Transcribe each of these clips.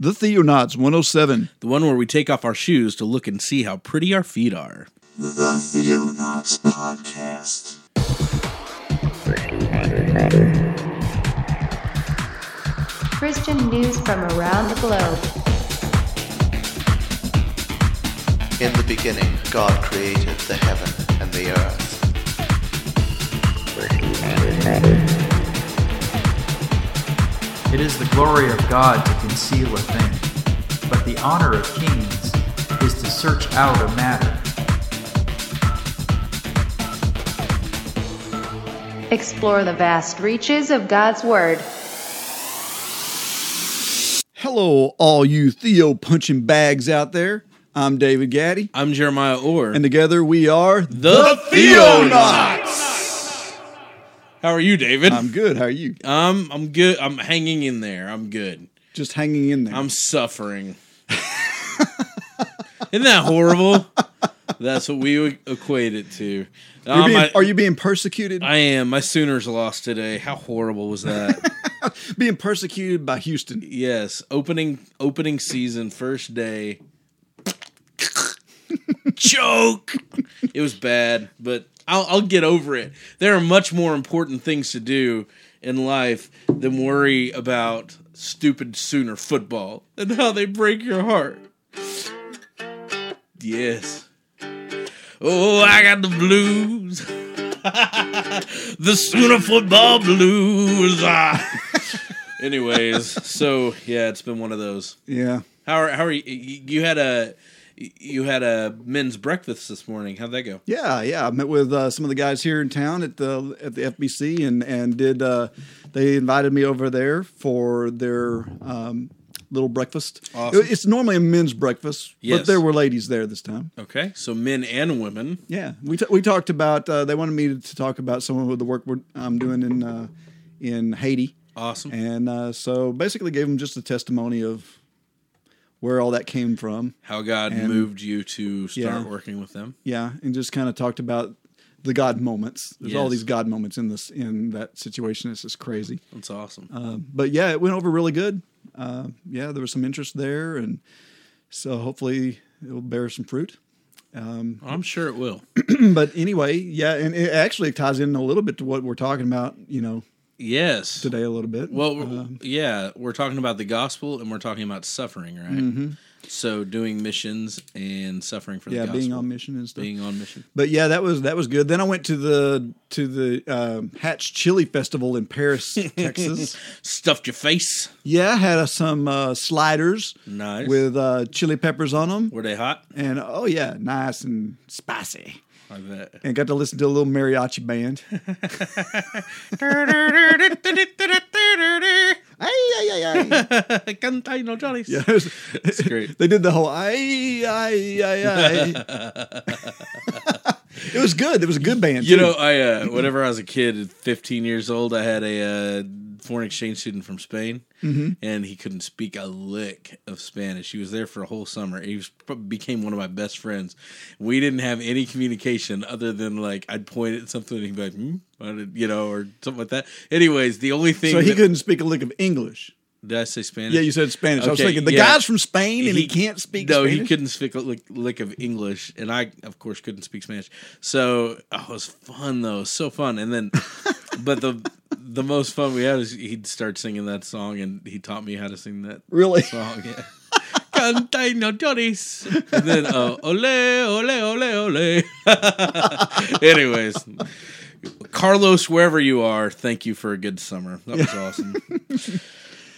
The Theonauts 107. The one where we take off our shoes to look and see how pretty our feet are. The Theonauts Podcast. Christian news from around the globe. In the beginning, God created the heaven and the earth. It is the glory of God to conceal a thing, but the honor of kings is to search out a matter. Explore the vast reaches of God's Word. Hello, all you Theo punching bags out there. I'm David Gaddy, I'm Jeremiah Orr. and together we are the Theonauts. How are you, David? I'm good. How are you? Um, I'm good. I'm hanging in there. I'm good. Just hanging in there. I'm suffering. Isn't that horrible? That's what we equate it to. Um, being- I, are you being persecuted? I am. My Sooners lost today. How horrible was that? being persecuted by Houston. yes, opening opening season first day. Joke. It was bad, but I'll, I'll get over it. There are much more important things to do in life than worry about stupid Sooner football and how they break your heart. Yes. Oh, I got the blues. the Sooner football blues. Ah. Anyways, so yeah, it's been one of those. Yeah. How are how are you? You had a you had a men's breakfast this morning. How'd that go? Yeah, yeah. I met with uh, some of the guys here in town at the at the FBC, and and did uh, they invited me over there for their um, little breakfast. Awesome. It's normally a men's breakfast, Yes. but there were ladies there this time. Okay, so men and women. Yeah, we t- we talked about. Uh, they wanted me to talk about some of the work we're, I'm doing in uh, in Haiti, Awesome. and uh, so basically gave them just a testimony of where all that came from. How God And- moved you to start Yeah. working with them. Yeah, and just kind of talked about the God moments. There's all these God moments in this in that situation. It's just crazy. That's awesome. Uh, but yeah, it went over really good. Uh, yeah, there was some interest there, and so hopefully it will bear some fruit. I'm sure it will. but anyway, yeah, and it actually ties in a little bit to what we're talking about, you know, Yes. today a little bit. Well, Um, yeah, we're talking about the gospel and we're talking about suffering, right? So doing missions and suffering for Mm-hmm. yeah, the gospel. being on mission and stuff. Being on mission. But yeah, that was that was good. Then I went to the to the um, Hatch Chili Festival in Paris, Texas. Stuffed your face. Yeah, had uh, some uh, sliders Nice. with uh, chili peppers on them, Were they hot? and oh yeah, nice and spicy. I bet. And got to listen to a little mariachi band. Ay, ay, ay, ay. Canta y. Yeah, it was- It's great. They did the whole ay, ay, ay, ay. it was good. It was a good band. You too. know, I uh, whenever I was a kid, 15 years old, I had a uh, foreign exchange student from Spain, Mm-hmm. and he couldn't speak a lick of Spanish. He was there for a whole summer. He was, became one of my best friends. We didn't have any communication other than like I'd point at something and he'd be like, hmm? You know, or something like that. Anyways, the only thing so he that- couldn't speak a lick of English. did I say Spanish? Yeah, you said Spanish. I was thinking the yeah. guy's from Spain and he, can't speak. No, Spanish? he couldn't speak a lick, lick of English, and I, of course, couldn't speak Spanish. So oh, it was fun though, so fun. And then, but the the most fun we had is he'd start singing that song, and he taught me how to sing that Really? song. Yeah. Canta y no llores. And then, uh, ole, ole, ole, ole. Anyways, Carlos, wherever you are, thank you for a good summer. That was awesome.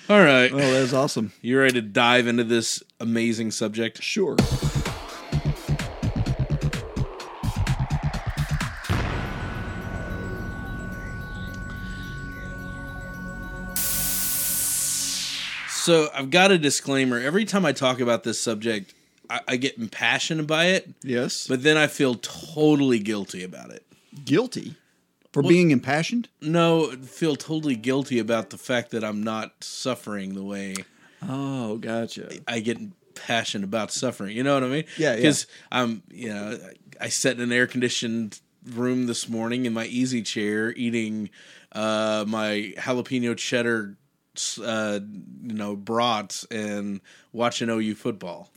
All right. Oh, was awesome. You ready to dive into this amazing subject? Sure. So I've got a disclaimer. Every time I talk about this subject, I, I get impassioned by it, Yes. but then I feel totally guilty about it. guilty for being impassioned. No, feel totally guilty about the fact that I'm not suffering the way Oh, gotcha. I get passionate about suffering. You know what I mean? Yeah, yeah. Because I'm, you know, I sat in an air conditioned room this morning in my easy chair eating uh, my jalapeno cheddar uh, you know, brats and watching OU football.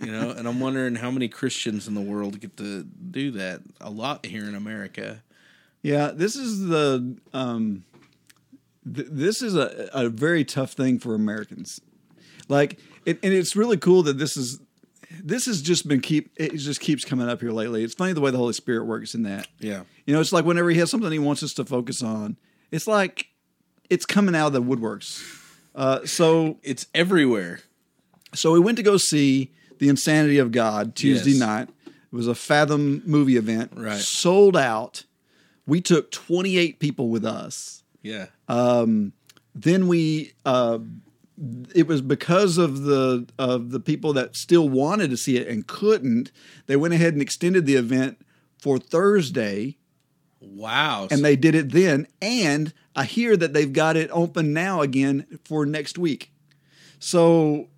you know, and I'm wondering how many Christians in the world get to do that. A lot here in America. Yeah, this is the um, th- this is a, a very tough thing for Americans. Like, it, and it's really cool that this is this has just been keep it just keeps coming up here lately. It's funny the way the Holy Spirit works in that. Yeah. You know, it's like whenever he has something he wants us to focus on, it's like it's coming out of the woodworks. Uh, so It's everywhere. so we went to go see The Insanity of God Tuesday Yes. night. It was a Fathom movie event. Right. Sold out. We took 28 people with us. Yeah. Then we uh it was because of the of the people that still wanted to see it and couldn't, they went ahead and extended the event for Thursday wow. and they did it then and I hear that they've got it open now again for next week. So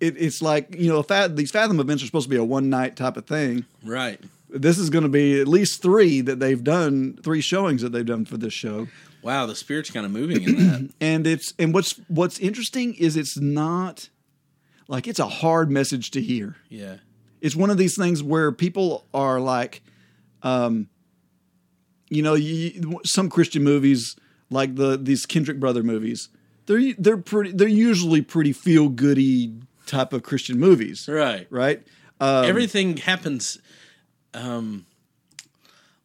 it, it's like you know, fat, these Fathom events are supposed to be a one night type of thing. right. This is going to be at least three that they've done, three showings that they've done for this show. Wow, the spirit's kind of moving in that. And it's and what's what's interesting is it's not like it's a hard message to hear. yeah. It's one of these things where people are like, um, you know, you, some Christian movies like the these Kendrick brother movies. They're they're pretty. They're usually pretty feel goody type of Christian movies, Right. right? Um, everything happens um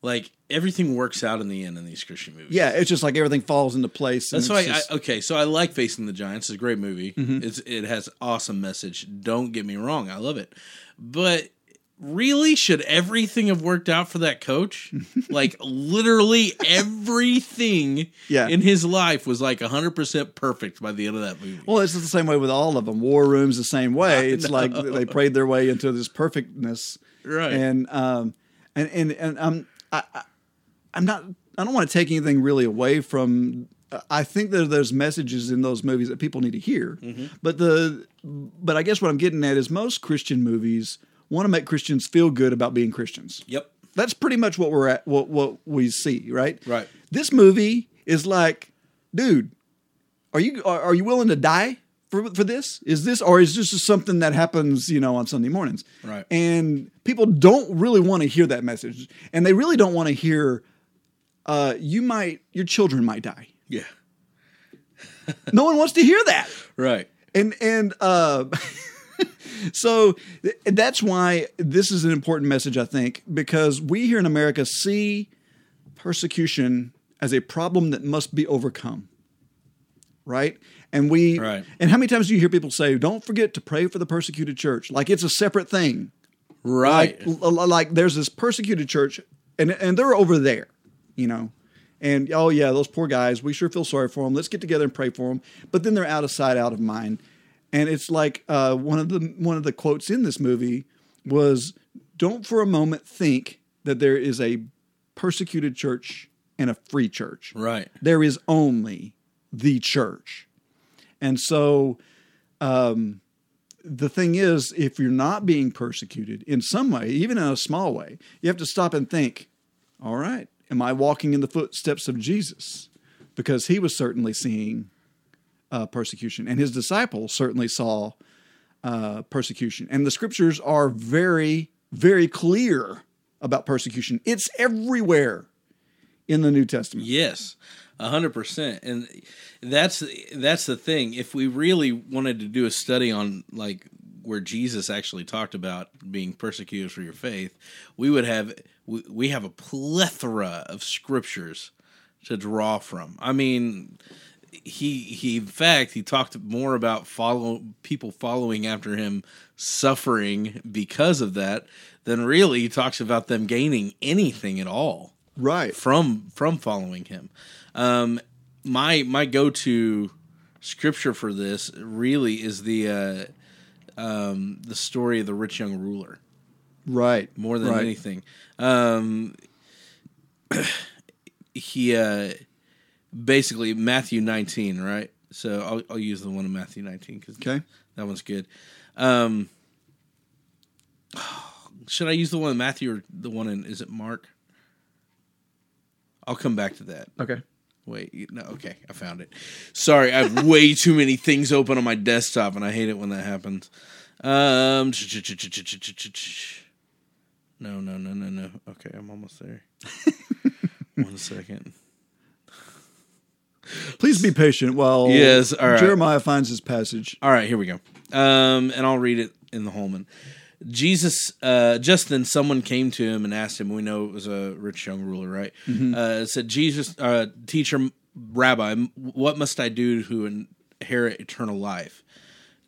like everything works out in the end in these Christian movies. yeah, it's just like everything falls into place. and That's why just- I okay, so I like Facing the Giants. It's a great movie. Mm-hmm. It's it has awesome message. Don't get me wrong, I love it. But really should everything have worked out for that coach? like literally everything Yeah. in his life was like 100% perfect by the end of that movie. Well, it's the same way with all of them. War Room's the same way. It's like they prayed their way into this perfectness, Right. And um, and and and um, I, I I'm not. I don't want to take anything really away from. I think that there's messages in those movies that people need to hear, but the but I guess what I'm getting at is most Christian movies want to make Christians feel good about being Christians. Yep. That's pretty much what we're at. What what we see, right? Right. This movie is like, dude, are you are, are you willing to die for for this? Is this or is this just something that happens, you know, on Sunday mornings? Right. And people don't really want to hear that message, and they really don't want to hear. Uh, you might, your children might die. Yeah. No one wants to hear that Right. and and uh, so th- that's why this is an important message, I think, because we here in America see persecution as a problem that must be overcome, right? And we, Right. and how many times do you hear people say, "Don't forget to pray for the persecuted church," like it's a separate thing, Right. like, like there's this persecuted church, and and they're over there, you know. And oh yeah, those poor guys. We sure feel sorry for them. Let's get together and pray for them. But then they're out of sight, out of mind. And it's like uh, one of the one of the quotes in this movie was, "Don't for a moment think that there is a persecuted church and a free church. right. There is only the church." And so, um, the thing is, if you're not being persecuted in some way, even in a small way, you have to stop and think, all right, am I walking in the footsteps of Jesus? Because he was certainly seeing uh, persecution, and his disciples certainly saw uh, persecution. And the scriptures are very, very clear about persecution. It's everywhere in the New Testament. Yes, a hundred percent, and that's that's the thing. If we really wanted to do a study on like where Jesus actually talked about being persecuted for your faith, we would have we, we have a plethora of scriptures to draw from. I mean, he he in fact he talked more about follow people following after him suffering because of that than really he talks about them gaining anything at all Right. from from following him. Um, my my go to scripture for this really is the uh, um, the story of the rich young ruler Right. more than right. anything. Um, he uh, basically Matthew nineteen, right? So I'll, I'll use the one in Matthew nineteen because Okay. that one's good. Um, should I use the one in Matthew or the one in is it Mark? I'll come back to that. Okay. Wait, no, okay, I found it. Sorry, I have way too many things open on my desktop, and I hate it when that happens. Um, no, no, no, no, no. Okay, I'm almost there. One second. Please be patient while Yes, all right. Jeremiah finds his passage. All right, here we go. Um, and I'll read it in the Holman. Jesus, uh, just then someone came to him and asked him. We know it was a rich young ruler, right? Uh, said, "Jesus, uh, teacher, Rabbi, what must I do to inherit eternal life?"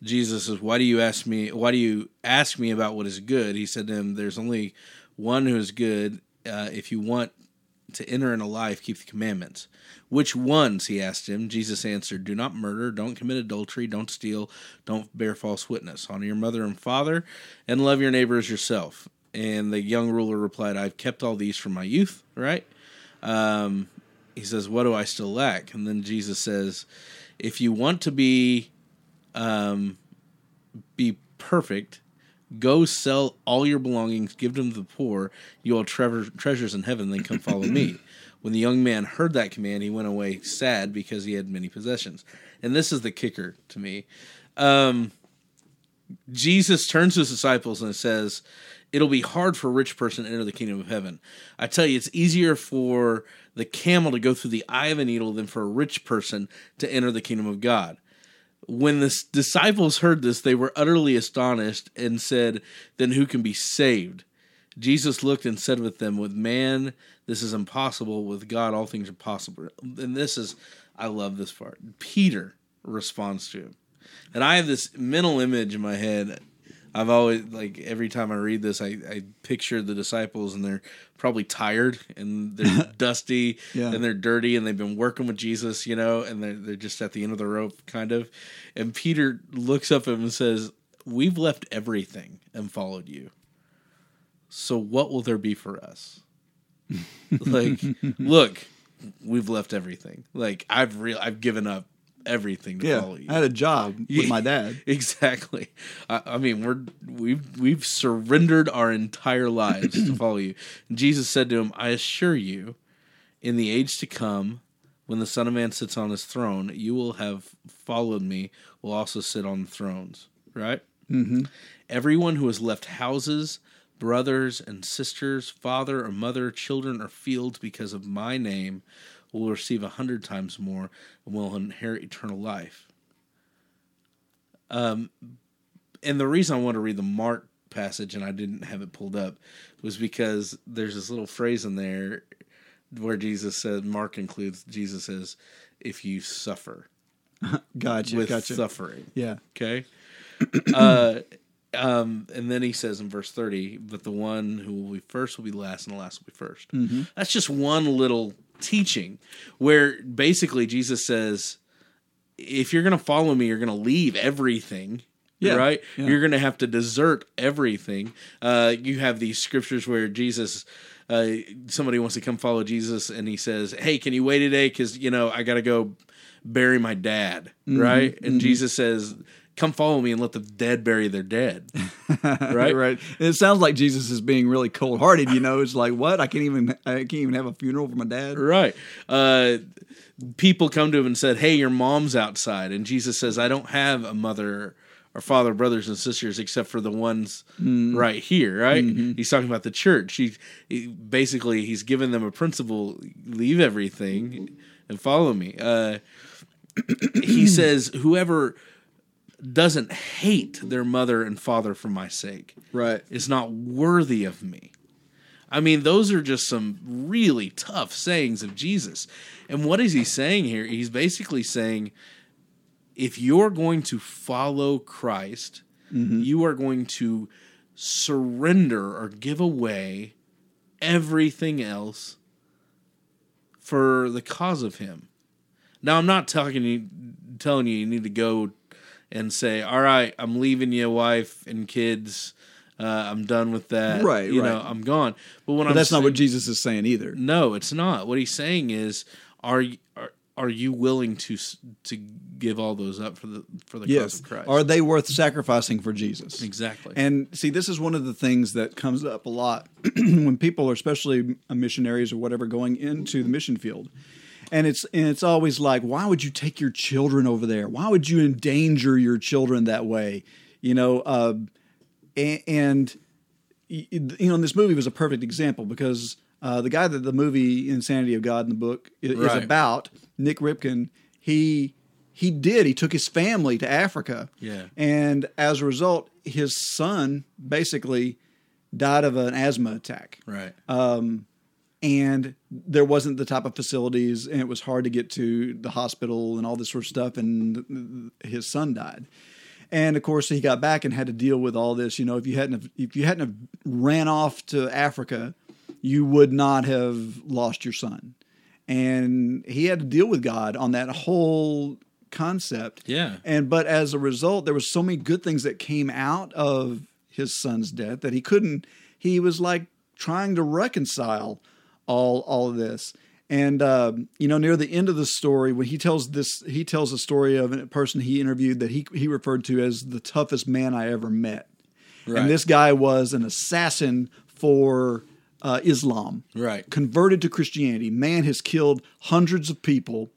Jesus says, "Why do you ask me? Why do you ask me about what is good?" He said to him, "There's only one who is good. Uh, if you want to enter into life, keep the commandments." Which ones? He asked him. Jesus answered, Do not murder, don't commit adultery, don't steal, don't bear false witness. Honor your mother and father, and love your neighbor as yourself. And the young ruler replied, I've kept all these from my youth, right? Um, he says, What do I still lack? And then Jesus says, If you want to be um, be perfect, go sell all your belongings, give them to the poor, you will treasure, treasures in heaven, then come follow me. When the young man heard that command, he went away sad because he had many possessions. And this is the kicker to me. Um, Jesus turns to his disciples and says, It'll be hard for a rich person to enter the kingdom of heaven. I tell you, it's easier for the camel to go through the eye of a needle than for a rich person to enter the kingdom of God when the disciples heard this, they were utterly astonished and said, Then who can be saved? Jesus looked and said with them, With man, this is impossible. With God, all things are possible. And this is, I love this part. Peter responds to him. And I have this mental image in my head. I've always, like, every time I read this, I, I picture the disciples and they're probably tired and they're dusty Yeah. and they're dirty and they've been working with Jesus, you know, and they're, they're just at the end of the rope, kind of. And Peter looks up at him and says, We've left everything and followed you. So what will there be for us? like, look, we've left everything. Like, I've real, I've given up everything to Yeah, follow you. I had a job with my dad. Exactly. I, I mean, we're we've we've surrendered our entire lives to follow you. And Jesus said to him, "I assure you, in the age to come, when the Son of Man sits on his throne, you will have followed me. Will also sit on the thrones. Right? Mm-hmm. Everyone who has left houses." Brothers and sisters, father or mother, children or fields because of my name will receive a hundred times more and will inherit eternal life Um, and the reason I want to read the Mark passage and I didn't have it pulled up was because there's this little phrase in there where Jesus said, Mark includes, Jesus says, if you suffer Gotcha, with gotcha. suffering. Yeah, Okay. uh, um, and then he says in verse 30, but the one who will be first will be last and the last will be 1st Mm-hmm. That's just one little teaching where basically Jesus says, if you're going to follow me, you're going to leave everything. Yeah, Right? yeah. You're going to have to desert everything. Uh, you have these scriptures where Jesus, uh, somebody wants to come follow Jesus and he says, Hey, can you wait today? Because, you know, I got to go bury my dad. Mm-hmm, Right? And Jesus says, Come follow me and let the dead bury their dead. right? right. And it sounds like Jesus is being really cold hearted. You know, it's like what I can't even I can't even have a funeral for my dad. Right. Uh, people come to him and said, "Hey, your mom's outside," and Jesus says, "I don't have a mother or father, brothers and sisters, except for the ones right here." Right? He's talking about the church. He, he basically he's given them a principle: leave everything and follow me. Uh, he says, "Whoever." Doesn't hate their mother and father for my sake Right. is not worthy of me. I mean, those are just some really tough sayings of Jesus. And what is he saying here? He's basically saying if you're going to follow Christ, mm-hmm. you are going to surrender or give away everything else for the cause of him. Now, I'm not talking telling you you need to go and say, "All right, I'm leaving you, wife and kids. Uh, I'm done with that. Right, You know. I'm gone." But when But I'm that's not what Jesus is saying either. no, it's not. What he's saying is, are are, are you willing to to give all those up for the for the cause of Christ? Are they worth sacrificing for Jesus? exactly. And see, this is one of the things that comes up a lot when people are, especially missionaries or whatever, going into the mission field. And it's and it's always like, why would you take your children over there? Why would you endanger your children that way? You know, uh, and, and you know, this movie was a perfect example because uh, the guy that the movie Insanity of God in the book is, Right. about, Nik Ripken, he he did he took his family to Africa, Yeah. and as a result, his son basically died of an asthma attack Right. And there wasn't the type of facilities and it was hard to get to the hospital and all this sort of stuff and his son died. And of course he got back and had to deal with all this. You know if you hadn't have, if you hadn't ran off to africa you would not have lost your son. And he had to deal with god on that whole concept. Yeah. and but as a result there was so many good things that came out of his son's death that he couldn't he was like trying to reconcile all all of this and um, you know near the end of the story when he tells this he tells a story of a person he interviewed that he he referred to as the toughest man i ever met Right. and this guy was an assassin for uh, islam Right. converted to Christianity. Man has killed hundreds of people.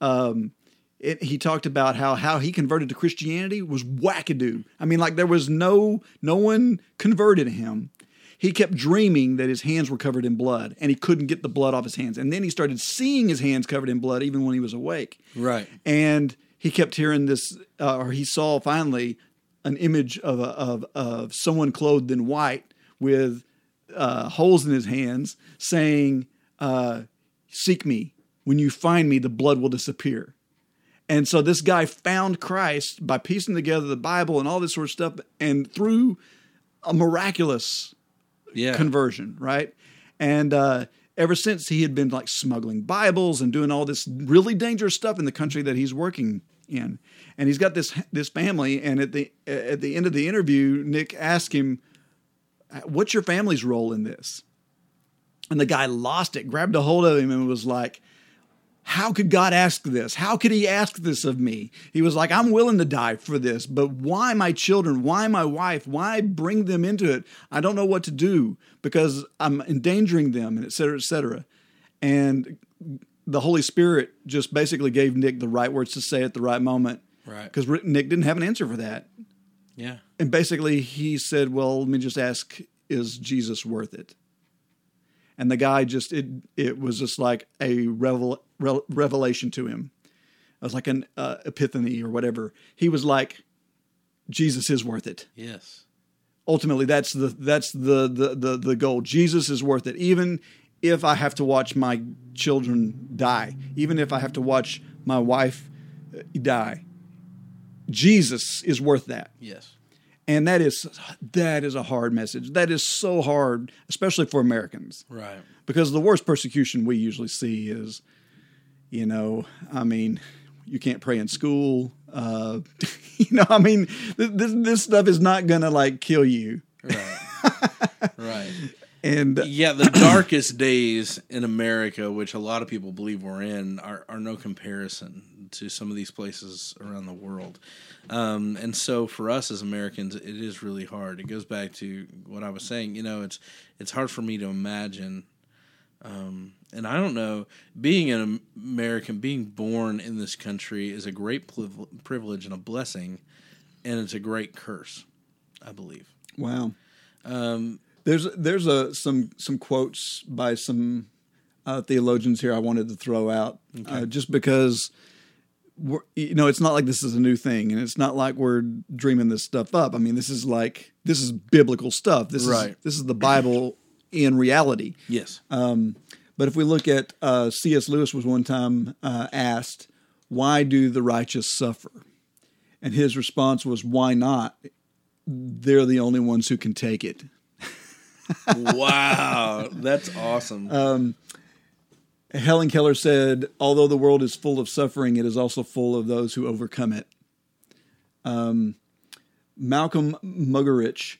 Um, it, he talked about how how he converted to Christianity was wackadoo. I mean, like there was no no one converted him. He kept dreaming that his hands were covered in blood, and he couldn't get the blood off his hands. And then he started seeing his hands covered in blood, even when he was awake. Right. And he kept hearing this, uh, or he saw finally an image of a, of of someone clothed in white with uh, holes in his hands, saying, uh, "Seek me. When you find me, the blood will disappear." And so this guy found Christ by piecing together the Bible and all this sort of stuff, and through a miraculous Yeah. conversion, right? And uh, ever since he had been like smuggling Bibles and doing all this really dangerous stuff in the country that he's working in, and he's got this this family. And at the at the end of the interview, Nik asked him, "What's your family's role in this?" And the guy lost it, grabbed a hold of him, and was like. How could God ask this? How could He ask this of me? He was like, I'm willing to die for this, but why my children? Why my wife? Why bring them into it? I don't know what to do because I'm endangering them, and et cetera, et cetera. And the Holy Spirit just basically gave Nik the right words to say at the right moment. Right. Because Nik didn't have an answer for that. Yeah. And basically, he said, Well, let me just ask, is Jesus worth it? And the guy just, it, it was just like a revel, revel, revelation to him. It was like an uh, epiphany or whatever. He was like, Jesus is worth it. Yes. Ultimately, that's the that's the the the, the goal. Jesus is worth it, even if I have to watch my children die, even if I have to watch my wife uh, die. Jesus is worth that Yes. and that is that is a hard message that is so hard especially for americans Right. because the worst persecution we usually see is you know i mean you can't pray in school uh, you know i mean this, this stuff is not gonna like kill you Right. right. and Yeah, the darkest days in America, which a lot of people believe we're in, are, are no comparison to some of these places around the world. Um, and so for us as Americans, it is really hard. It goes back to what I was saying. You know, it's it's hard for me to imagine. Um, and I don't know, being an American, being born in this country is a great privilege and a blessing, and it's a great curse, I believe. wow Um, there's there's a some some quotes by some uh, theologians here I wanted to throw out uh, just because we're, you know it's not like this is a new thing and it's not like we're dreaming this stuff up. I mean this is like this is biblical stuff. This Right. is this is the Bible in reality. yes. But if we look at uh, C.S. Lewis was one time uh, asked, "Why do the righteous suffer?" And his response was, "Why not? They're the only ones who can take it." wow, that's awesome. Helen Keller said, although the world is full of suffering, it is also full of those who overcome it. Um, Malcolm Muggeridge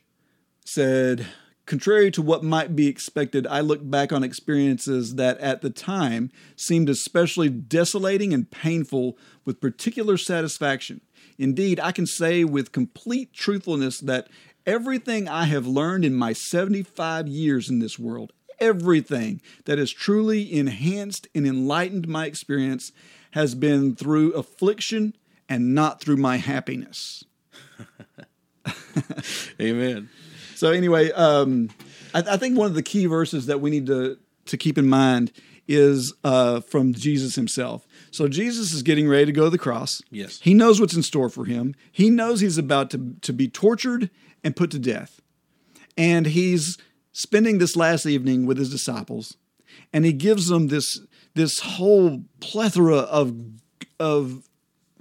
said, contrary to what might be expected, I look back on experiences that at the time seemed especially desolating and painful with particular satisfaction. Indeed, I can say with complete truthfulness that everything I have learned in my 75 years in this world, everything that has truly enhanced and enlightened my experience has been through affliction and not through my happiness. Amen. So anyway, um, I, I think one of the key verses that we need to to keep in mind is uh, from Jesus himself. So Jesus is getting ready to go to the cross. Yes. he knows what's in store for him. He knows he's about to to be tortured and put to death, and he's spending this last evening with his disciples, and he gives them this this whole plethora of of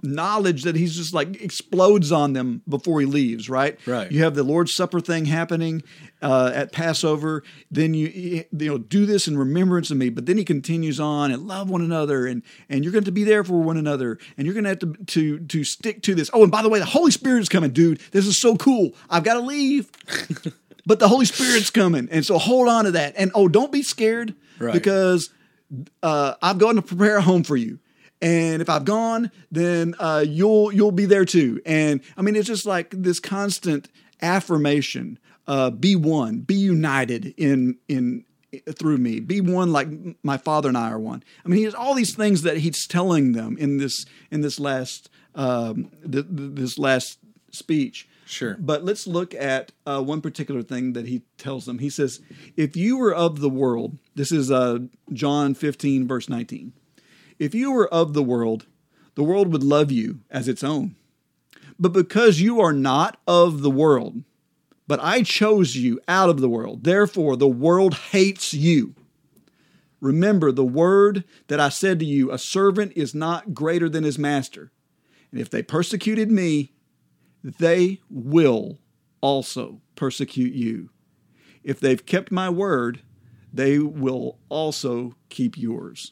knowledge that he's just like explodes on them before he leaves, right? Right. You have the Lord's Supper thing happening uh, at Passover. Then you you know do this in remembrance of me. But then he continues on and love one another, and and you're going to be there for one another, and you're going to have to to to stick to this. Oh, and by the way, the Holy Spirit is coming, dude. This is so cool. I've got to leave. But the Holy Spirit's coming, and so hold on to that. And oh, don't be scared Right. because uh, I'm going to prepare a home for you. And if I've gone, then uh, you'll you'll be there too. And I mean, it's just like this constant affirmation: uh, be one, be united in in through me, be one like my Father and I are one. I mean, he has all these things that he's telling them in this in this last um, th- th- this last speech. Sure. But let's look at uh, one particular thing that he tells them. He says, If you were of the world, this is uh, John 15, verse 19. If you were of the world, the world would love you as its own. But because you are not of the world, but I chose you out of the world, therefore the world hates you. Remember the word that I said to you a servant is not greater than his master. And if they persecuted me, they will also persecute you. If they've kept my word, they will also keep yours.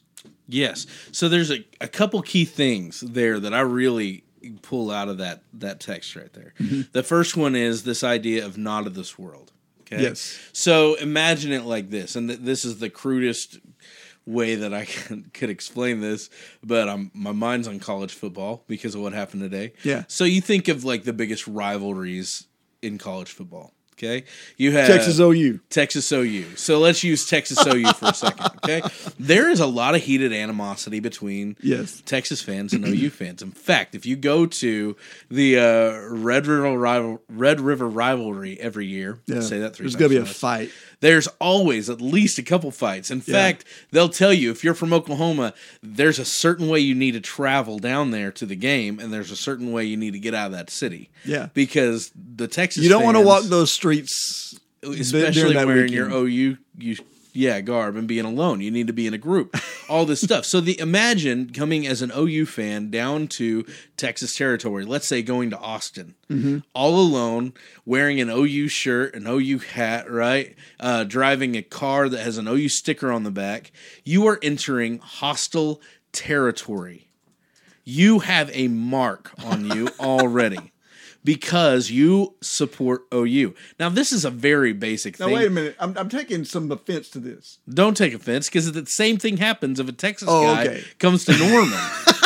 Yes. So there's a, a couple key things there that I really pull out of that that text right there. Mm-hmm. The first one is this idea of not of this world. Okay. Yes. So imagine it like this, and th- this is the crudest way that I can, could explain this, but I'm, my mind's on college football because of what happened today. Yeah. So you think of like the biggest rivalries in college football. Okay. You have Texas OU. Texas OU. So let's use Texas OU for a second, okay? There is a lot of heated animosity between Yes. Texas fans and OU fans. In fact, if you go to the uh, Red River rival Red River rivalry every year, Yeah. say that three There's going to be a fight. There's always at least a couple fights. In fact, they'll tell you if you're from Oklahoma, there's a certain way you need to travel down there to the game, and there's a certain way you need to get out of that city. Yeah. because the Texas You don't want to walk those streets, uh, especially during that wearing your weekend. OU you yeah garb and being alone. You need to be in a group. All this stuff. So the imagine coming as an OU fan down to Texas territory. Let's say going to Austin, Mm-hmm. all alone, wearing an OU shirt, an OU hat, right? Uh, driving a car that has an OU sticker on the back. You are entering hostile territory. You have a mark on you already. Because you support OU. Now, this is a very basic thing. Now, thing. wait a minute. I'm, I'm taking some offense to this. Don't take offense because the same thing happens if a Texas Oh, guy okay. comes to Norman.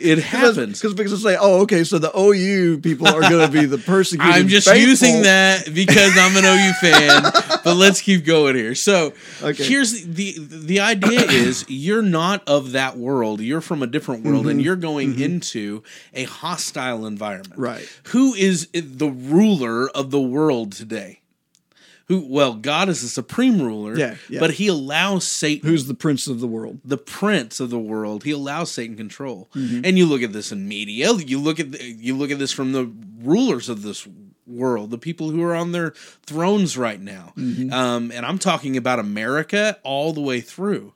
it happens. Because because say, oh, okay, so the OU people are going to be the persecuted. I'm just faithful. using that because I'm an OU fan, but let's keep going here. So Okay. here's the, the idea is you're not of that world. You're from a different world, Mm-hmm. and you're going into a hostile environment. Right. Who is the ruler of the world today? Who? Well, God is the supreme ruler. Yeah, yeah. But He allows Satan Who's the prince of the world? the prince of the world. He allows Satan control. Mm-hmm. And you look at this in media. You look at the, you look at this from the rulers of this world, the people who are on their thrones right now. Mm-hmm. Um, and I'm talking about America all the way through.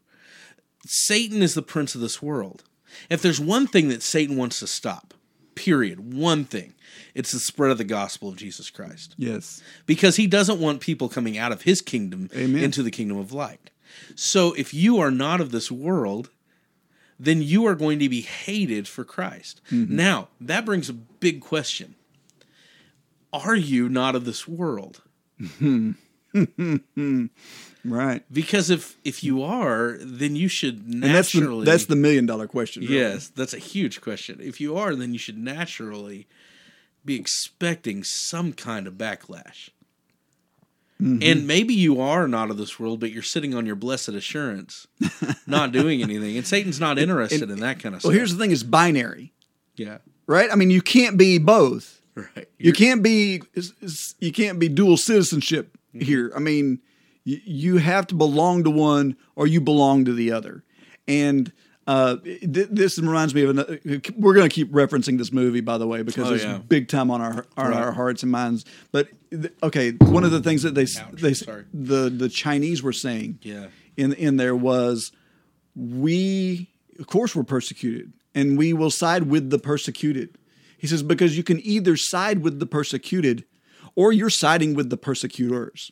Satan is the prince of this world. If there's one thing that Satan wants to stop, period, one thing, it's the spread of the gospel of Jesus Christ Yes. because he doesn't want people coming out of his kingdom Amen. into the kingdom of light. So if you are not of this world, then you are going to be hated for Christ. Mm-hmm. Now, that brings a big question. Are you not of this world? Right. Because if if you are, then you should And that's the naturally that's the million dollar question. really. Yes, that's a huge question. If you are, then you should naturally be expecting some kind of backlash. And maybe you are not of this world, but you're sitting on your blessed assurance, not doing anything. And Satan's not interested in that kind of Well, stuff. Well, here's the thing: it's binary, yeah, right? I mean, you can't be both. right. You can't be it's- it's- you can't be dual citizenship Mm-hmm. here. I mean, you, you have to belong to one or you belong to the other. And uh, th- this reminds me of another. We're going to keep referencing this movie, by the way, because Oh, it's yeah. big time on our on Right. our hearts and minds. But th- okay, one of the things that they Ouch, they sorry. the the Chinese were saying Yeah. in in there was we of course we're persecuted and we will side with the persecuted he says because you can either side with the persecuted or you're siding with the persecutors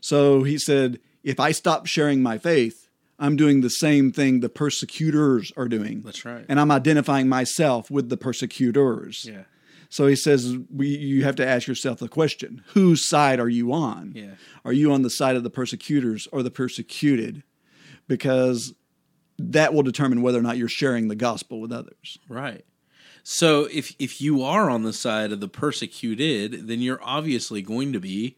so he said if i stop sharing my faith i'm doing the same thing the persecutors are doing That's right. and i'm identifying myself with the persecutors Yeah. so he says we you have to ask yourself the question whose side are you on Yeah. are you on the side of the persecutors or the persecuted because that will determine whether or not you're sharing the gospel with others. Right. So if if you are on the side of the persecuted, then you're obviously going to be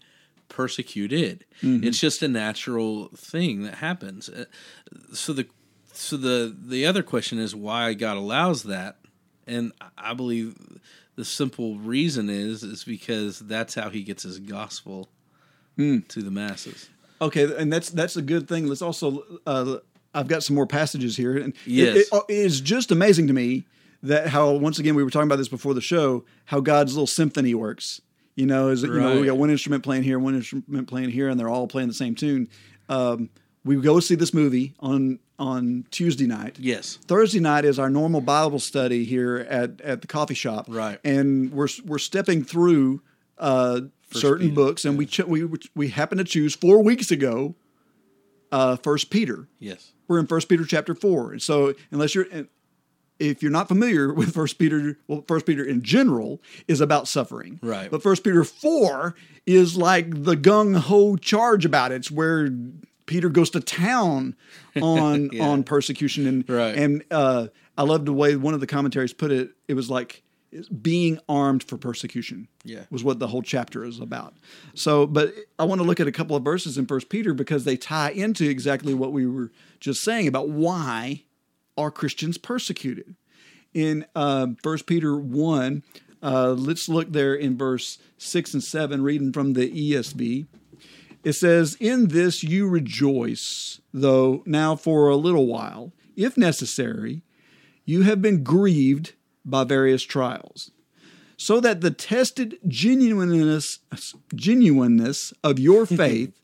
persecuted. It's just a natural thing that happens. Uh, So the so the the other question is why God allows that, and I believe the simple reason is is because that's how He gets His gospel to the masses. Okay, and that's that's a good thing. Let's also uh, I've got some more passages here, and it- Yes. it, it is just amazing to me that how once again we were talking about this before the show how God's little symphony works. You know, is that, you know we got one instrument playing here, one instrument playing here, and they're all playing the same tune. Um, we go see this movie on on Tuesday night. Yes. Thursday night is our normal Bible study here at, at the coffee shop. Right. And we're we're stepping through uh, certain Peter, books, and we ch- we we happen to choose four weeks ago. Uh, First Peter. Yes. We're in First Peter chapter four, and so unless you're if you're not familiar with First Peter, well, First Peter in general is about suffering, Right. But First Peter four is like the gung ho charge about it. It's where Peter goes to town on Yeah. on persecution and Right. and uh, I love the way one of the commentaries put it. It was like being armed for persecution. Yeah. was what the whole chapter is about. So, but I want to look at a couple of verses in First Peter because they tie into exactly what we were just saying about why are Christians persecuted. In um, First Peter one, uh, let's look there in verse six and seven, reading from the ESV. It says, In this you rejoice, though now for a little while, if necessary, you have been grieved by various trials, so that the tested genuineness, genuineness of your faith,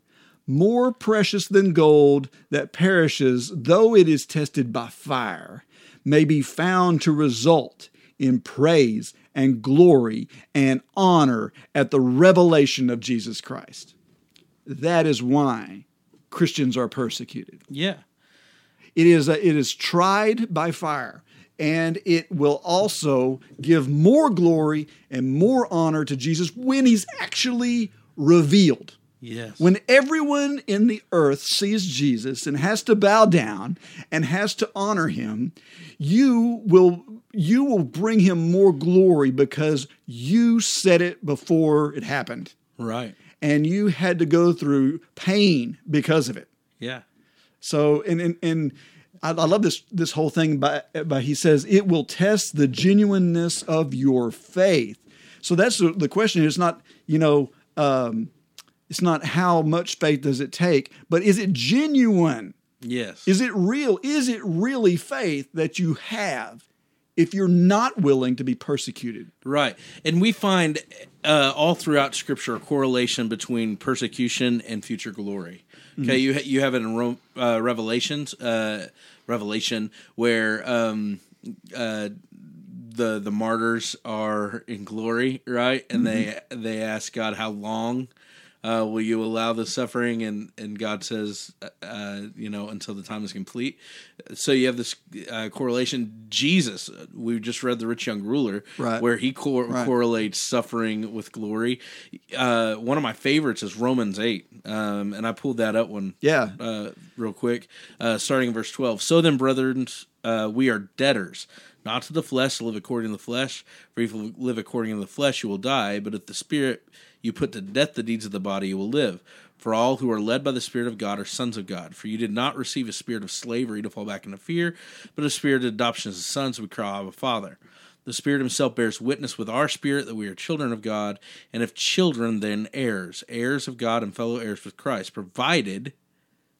more precious than gold that perishes, though it is tested by fire, may be found to result in praise and glory and honor at the revelation of Jesus Christ. That is why Christians are persecuted. Yeah. It is a, it is tried by fire, and it will also give more glory and more honor to Jesus when he's actually revealed. Yes. When everyone in the earth sees Jesus and has to bow down and has to honor him, you will you will bring him more glory because you said it before it happened right. and you had to go through pain because of it. Yeah. So, and and, and I, I love this this whole thing. By, by he says it will test the genuineness of your faith. So that's the, the question. It's not you know, um, it's not how much faith does it take, but is it genuine? Yes. Is it real? Is it really faith that you have? If you're not willing to be persecuted, Right. And we find uh, all throughout Scripture a correlation between persecution and future glory. Okay, you ha- you have it in uh, Revelations, uh, Revelation, where um, uh, the the martyrs are in glory, right? And they they ask God, "How long uh, will you allow the suffering?" And and God says, uh, uh, "You know, until the time is complete." So you have this uh, correlation. Jesus, we just read the rich young ruler, Right. where he cor- Right. correlates suffering with glory. Uh, one of my favorites is Romans eight, um, and I pulled that up one yeah, uh, real quick, uh, starting in verse 12. So then, brethren, uh, we are debtors, not to the flesh to live according to the flesh. For if you live according to the flesh, you will die. But if the spirit you put to death the deeds of the body, you will live. For all who are led by the Spirit of God are sons of God. For you did not receive a spirit of slavery to fall back into fear, but a spirit of adoption as sons, we cry, Abba, Father. The Spirit Himself bears witness with our spirit that we are children of God, and if children, then heirs, heirs of God and fellow heirs with Christ, provided,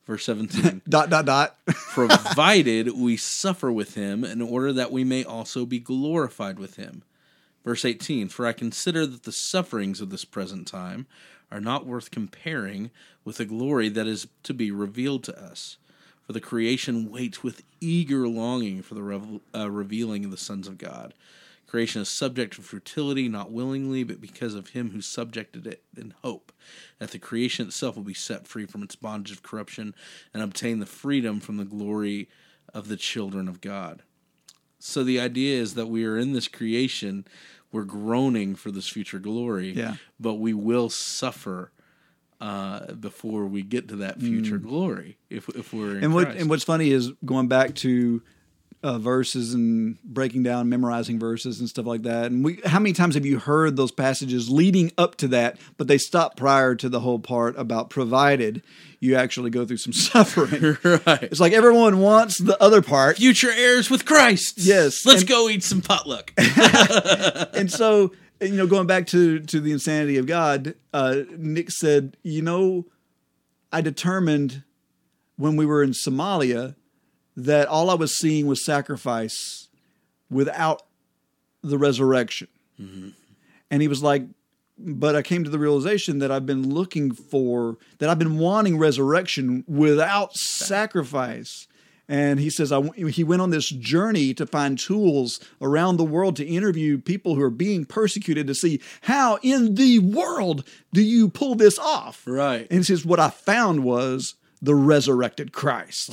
verse 17, Dot dot dot. provided we suffer with him in order that we may also be glorified with him. Verse 18 For I consider that the sufferings of this present time are not worth comparing with the glory that is to be revealed to us. For the creation waits with eager longing for the revel- uh, revealing of the sons of God. Creation is subject to fertility, not willingly, but because of him who subjected it in hope that the creation itself will be set free from its bondage of corruption and obtain the freedom from the glory of the children of God. So the idea is that we are in this creation, we're groaning for this future glory, Yeah. but we will suffer uh, before we get to that future glory if if we're in Mm. and what Christ. and what's funny is going back to uh, verses and breaking down, memorizing verses and stuff like that. And we, how many times have you heard those passages leading up to that, but they stop prior to the whole part about provided you actually go through some suffering? right. It's like everyone wants the other part, Future heirs with Christ. Yes, Let's and- go eat some potluck. and so you know, going back to to the insanity of God, uh, Nik said, you know, I determined when we were in Somalia that all I was seeing was sacrifice without the resurrection. Mm-hmm. And he was like, but I came to the realization that I've been looking for, that I've been wanting resurrection without sacrifice. And he says, I, he went on this journey to find tools around the world to interview people who are being persecuted to see how in the world do you pull this off? Right. And he says, What I found was the resurrected Christ.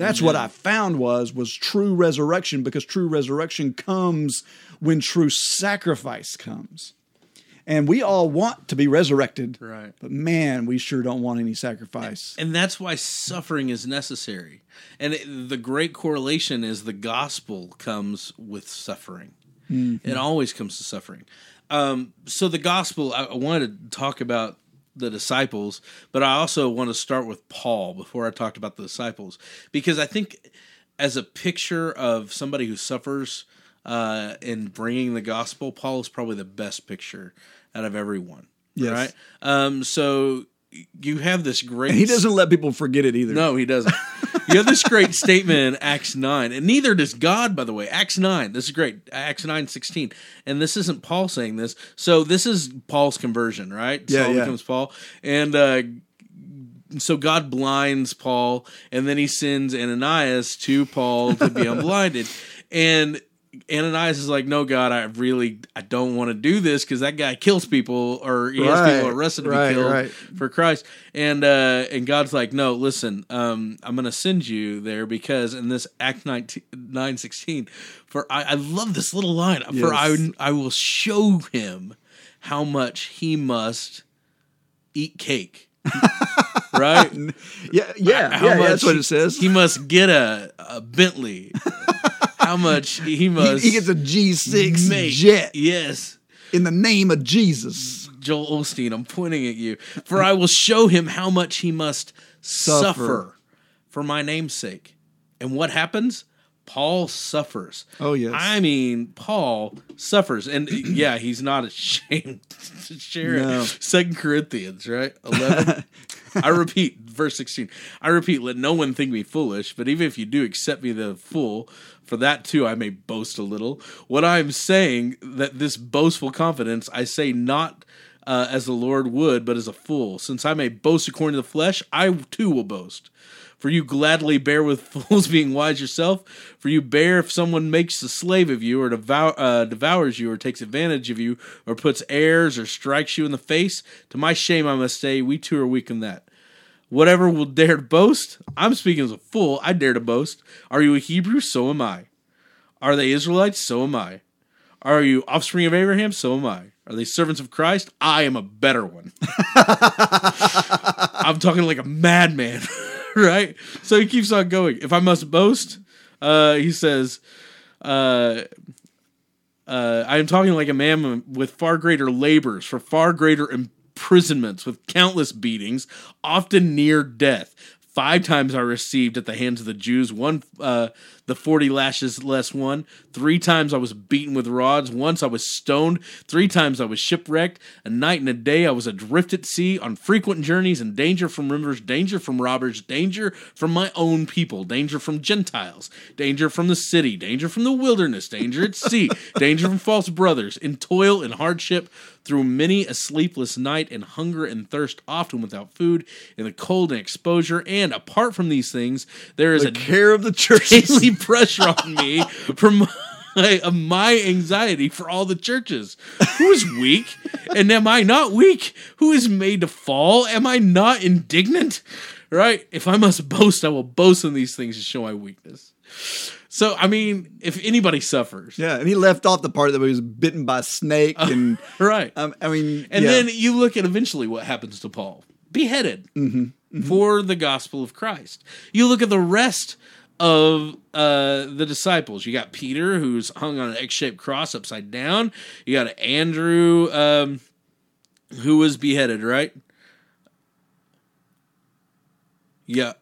That's what I found was was true resurrection because true resurrection comes when true sacrifice comes. And we all want to be resurrected. Right. But man, we sure don't want any sacrifice. And that's why suffering is necessary. And it, the great correlation is the gospel comes with suffering. It always comes to suffering. Um, so the gospel, I, I wanted to talk about the disciples, but I also want to start with Paul before I talked about the disciples, because I think as a picture of somebody who suffers uh, in bringing the gospel, Paul is probably the best picture out of everyone. Yes. Right. Um, so you have this great. And he doesn't let people forget it either. No, he doesn't. you have this great statement in Acts 9, and neither does God, by the way. Acts 9, this is great. Acts 9 16. And this isn't Paul saying this. So this is Paul's conversion, right? Yeah, Saul yeah. becomes Paul. And uh, so God blinds Paul, and then he sends Ananias to Paul to be unblinded. And Ananias is like, "No, God, I really, I don't want to do this because that guy kills people, or he has people arrested to right, be killed right. for Christ." And uh, and God's like, "No, listen, um, I'm going to send you there because in this Act 19, 9 16, for I, I love this little line. For I, I will show him how much he must eat cake." right? Yeah, yeah, How yeah, much that's what it says. He must get a, a Bentley. how much he He, must he gets a G6 make. jet Yes. in the name of Jesus. Joel Osteen, I'm pointing at you. For I will show him how much he must suffer, Suffer. for my name's sake. And what happens? Paul suffers. Oh, yes. I mean, Paul suffers. And yeah, he's not ashamed to share No. it. Second Corinthians, right? 11. I repeat, verse 16. I repeat, let no one think me foolish, but even if you do accept me the fool, for that too I may boast a little. What I am saying, that this boastful confidence, I say not uh, as the Lord would, but as a fool. Since I may boast according to the flesh, I too will boast. For you gladly bear with fools being wise yourself. For you bear if someone makes a slave of you, or devour, uh, devours you, or takes advantage of you, or puts airs, or strikes you in the face. To my shame, I must say, we too are weak in that. Whatever will dare to boast, I'm speaking as a fool. I dare to boast. Are you a Hebrew? So am I. Are they Israelites? So am I. Are you offspring of Abraham? So am I. Are they servants of Christ? I am a better one. I'm talking like a madman, right? So he keeps on going. If I must boast, uh, he says, uh, uh, I am talking like a man with far greater labors, for far greater imprisonments with countless beatings, often near death. Five times I received at the hands of the Jews, one uh, the forty lashes less one. Three times I was beaten with rods. Once I was stoned. Three times I was shipwrecked. A night and a day I was adrift at sea, on frequent journeys, in danger from rivers, danger from robbers, danger from my own people, danger from Gentiles, danger from the city, danger from the wilderness, danger at sea, danger from false brothers, in toil and hardship, through many a sleepless night, in hunger and thirst, often without food, in the cold and exposure. And apart from these things, there is The a care of the church. daily pressure on me from my, of my anxiety for all the churches. Who is weak? And am I not weak? Who is made to fall? Am I not indignant? Right? If I must boast, I will boast in these things to show my weakness. So, I mean, if anybody suffers, Yeah, and he left off the part that he was bitten by a snake, uh, and right? um, I mean, And yeah. then you look at eventually what happens to Paul beheaded mm-hmm. Mm-hmm. for the gospel of Christ. You look at the rest of uh, the disciples. You got Peter, who's hung on an X shaped cross upside down. You got Andrew, um, who was beheaded, right? Yeah.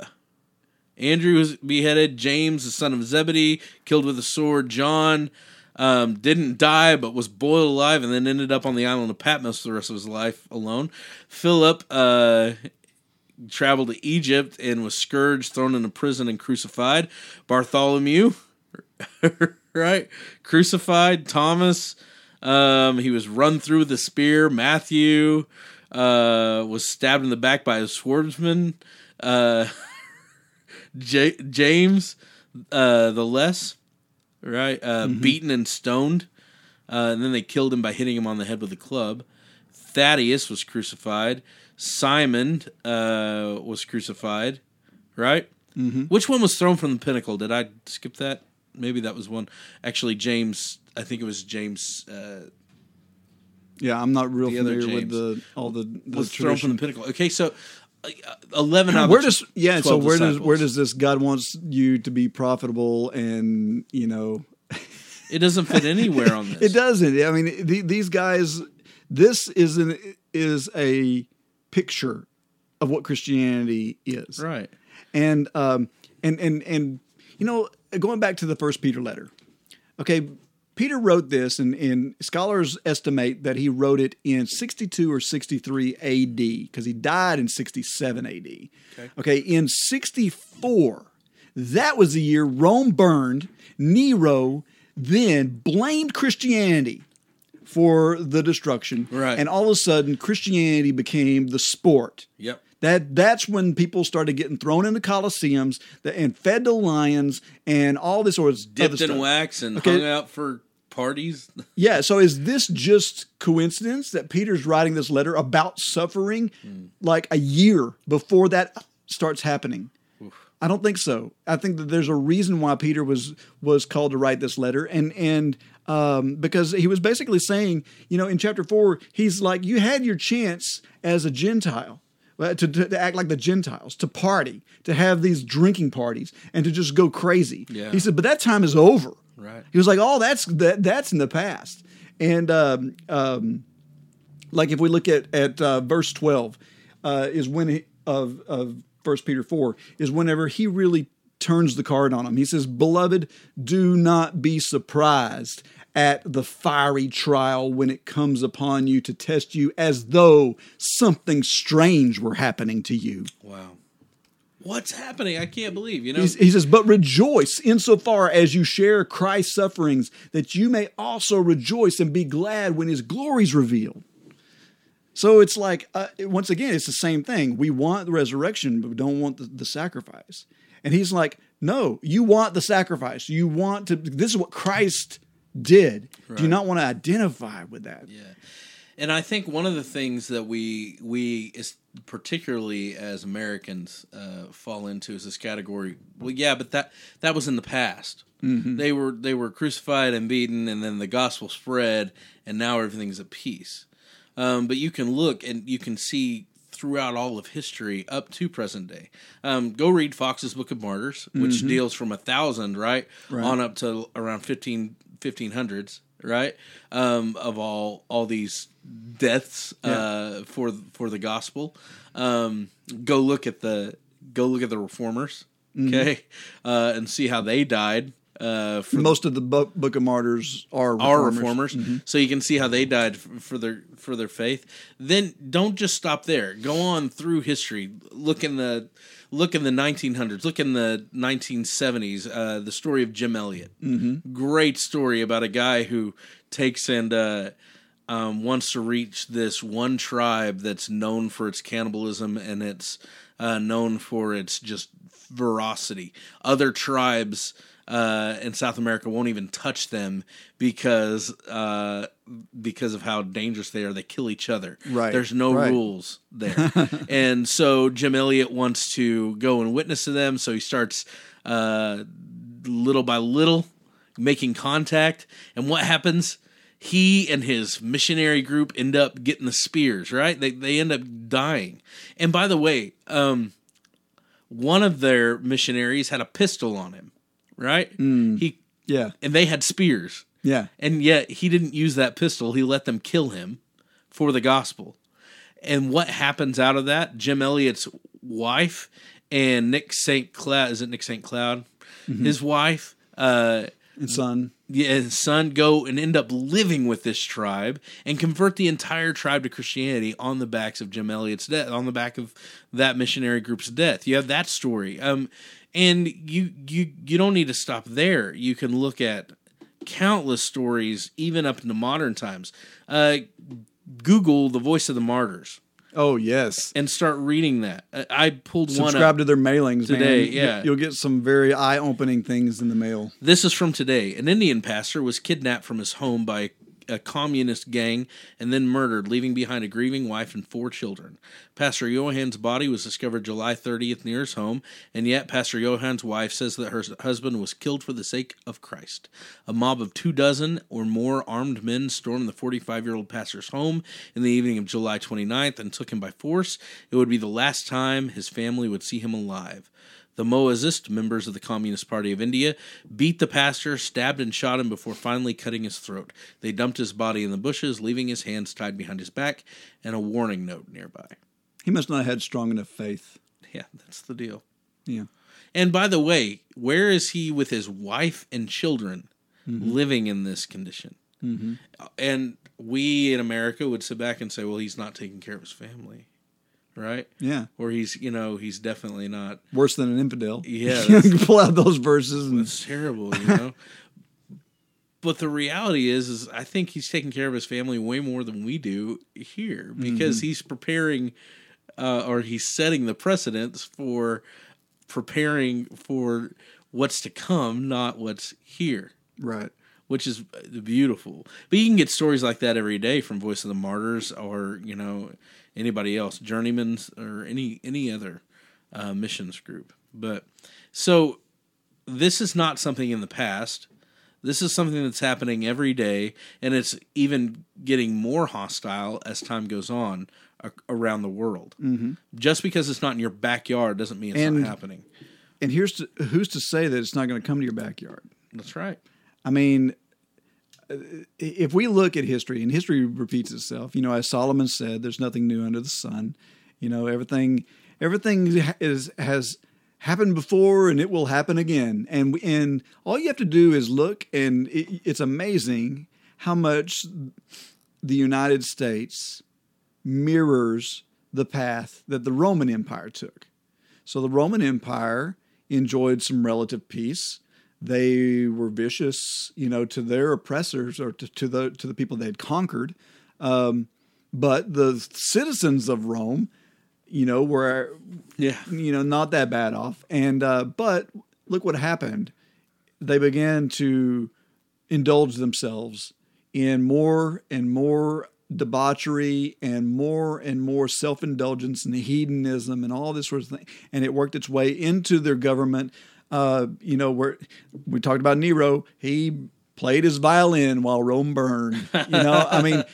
Andrew was beheaded. James, the son of Zebedee, killed with a sword. John um, didn't die, but was boiled alive and then ended up on the island of Patmos for the rest of his life alone. Philip uh, traveled to Egypt and was scourged, thrown into prison, and crucified. Bartholomew, right? Crucified. Thomas, um, he was run through with a spear. Matthew uh, was stabbed in the back by a swordsman. Uh, J- James, uh, the less, right? Uh, Beaten and stoned. Uh, and then they killed him by hitting him on the head with a club. Thaddeus was crucified. Simon uh, was crucified, right? Mm-hmm. Which one was thrown from the pinnacle? Did I skip that? Maybe that was one. Actually, James. I think it was James. Uh, yeah, I'm not real familiar with the all the, the was thrown from the pinnacle. Okay, so uh, eleven out of Where does yeah? So 12 where does where does this God wants you to be profitable and you know it doesn't fit anywhere on this? It doesn't. I mean, the, these guys. This is an is a picture of what Christianity is, right. and um and and and you know, going back to the First Peter letter. Okay, Peter wrote this, and, and scholars estimate that he wrote it in 62 or 63 AD because he died in 67 AD. Okay. okay, in 64, that was the year Rome burned. Nero then blamed Christianity for the destruction. Right. And all of a sudden, Christianity became the sport. Yep. That that's when people started getting thrown into coliseums that- and fed to lions and all this sort of other Dipped in stuff. wax and Okay. hung out for parties. Yeah. So is this just coincidence that Peter's writing this letter about suffering hmm. like a year before that starts happening? I don't think so. I think that there's a reason why Peter was was called to write this letter, and and um, because he was basically saying, you know, in chapter four, he's like, you had your chance as a Gentile. uh, To, to, to act like the Gentiles, to party, to have these drinking parties, and to just go crazy. Yeah. He said, but that time is over. Right. He was like, "Oh, that's that, that's in the past." And um, um, like if we look at at uh, verse twelve, uh, is when he, of of First Peter four is whenever he really turns the card on him. He says, "Beloved, do not be surprised." At the fiery trial when it comes upon you to test you as though something strange were happening to you. Wow. What's happening? I can't believe. You know. He's- he says, But rejoice insofar as you share Christ's sufferings, that you may also rejoice and be glad when his glory is revealed. So it's like, uh, once again, it's the same thing. We want the resurrection, but we don't want the, the sacrifice. And he's like, No, you want the sacrifice. You want to, this is what Christ did. Do you not want to identify with that? Yeah, and I think one of the things that we we is particularly as Americans uh, fall into is this category. Well, yeah, but that that was in the past. They were they were crucified and beaten, and then the gospel spread, and now everything's at peace. Um, but you can look and you can see throughout all of history up to present day. Um, go read Fox's Book of Martyrs, which deals from a thousand right, on up to around 15, 1500s, right? Um, of all all these deaths uh, for for the gospel. Um, go look at the go look at the reformers, Mm-hmm. okay, uh, and see how they died. Uh, for Most of the Bo- Book of Martyrs are reformers. our reformers, so you can see how they died f- for their for their faith. Then don't just stop there. Go on through history. Look in the look in the 1900s. Look in the 1970s. Uh, the story of Jim Elliot. Mm-hmm. Great story about a guy who takes and uh, um, wants to reach this one tribe that's known for its cannibalism and it's uh, known for its just ferocity. Other tribes uh, in South America won't even touch them because uh, because of how dangerous they are. They kill each other. Right, There's no right. rules there, and so Jim Elliot wants to go and witness to them. So he starts uh, little by little making contact. And what happens? He and his missionary group end up getting the spears, right? They they end up dying. And by the way, um, one of their missionaries had a pistol on him, right? He Yeah, and they had spears. yeah. And yet he didn't use that pistol. He let them kill him for the gospel. And what happens out of that? Jim Elliot's wife and Nick St. Cloud is it Nick St. Cloud? His wife, uh And son. yeah, his son go and end up living with this tribe and convert the entire tribe to Christianity on the backs of Jim Elliot's death, on the back of that missionary group's death. You have that story. Um, and you you you don't need to stop there. You can look at countless stories, even up into modern times. Uh, Google the voice of the martyrs Oh yes. and start reading that. I pulled one. Subscribe to their mailings Today, man. yeah. You'll get some very eye-opening things in the mail. This is from today. An Indian pastor was kidnapped from his home by a communist gang and then murdered, leaving behind a grieving wife and four children. Pastor Johan's body was discovered July 30th near his home, and yet Pastor Johan's wife says that her husband was killed for the sake of Christ. A mob of two dozen or more armed men stormed the 45 year old pastor's home in the evening of July 29th and took him by force. It would be the last time his family would see him alive. The Maoists, members of the Communist Party of India, beat the pastor, stabbed and shot him before finally cutting his throat. They dumped his body in the bushes, leaving his hands tied behind his back and a warning note nearby. He must not have had strong enough faith. Yeah, that's the deal. Yeah. And by the way, where is he with his wife and children living in this condition? Mm-hmm. And we in America would sit back and say, well, he's not taking care of his family, right? Yeah. Or he's, you know, he's definitely not. Worse than an infidel. Yeah, you can pull out those verses and It's terrible, you know. but the reality is, is I think he's taking care of his family way more than we do here because he's preparing, uh, or he's setting the precedents for preparing for what's to come, not what's here. right. Which is beautiful, but you can get stories like that every day from Voice of the Martyrs, or you know anybody else, Journeyman's, or any any other uh, missions group. But so this is not something in the past. This is something that's happening every day, and it's even getting more hostile as time goes on a- around the world. Mm-hmm. Just because it's not in your backyard doesn't mean it's And- not happening. And here's to, who's to say that it's not going to come to your backyard? That's right. I mean, Uh, if we look at history, and history repeats itself, you know, as Solomon said, there's nothing new under the sun. You know, everything everything is has happened before, and it will happen again. And and all you have to do is look, and it, it's amazing how much the United States mirrors the path that the Roman Empire took. So the Roman Empire enjoyed some relative peace. They were vicious, you know, to their oppressors or to, to the to the people they had conquered. Um, but the citizens of Rome, you know, were Yeah. you know not that bad off. And uh, but look what happened. They began to indulge themselves in more and more debauchery and more and more self-indulgence and hedonism and all this sort of thing and it worked its way into their government uh, you know where we talked about nero he played his violin while rome burned you know i mean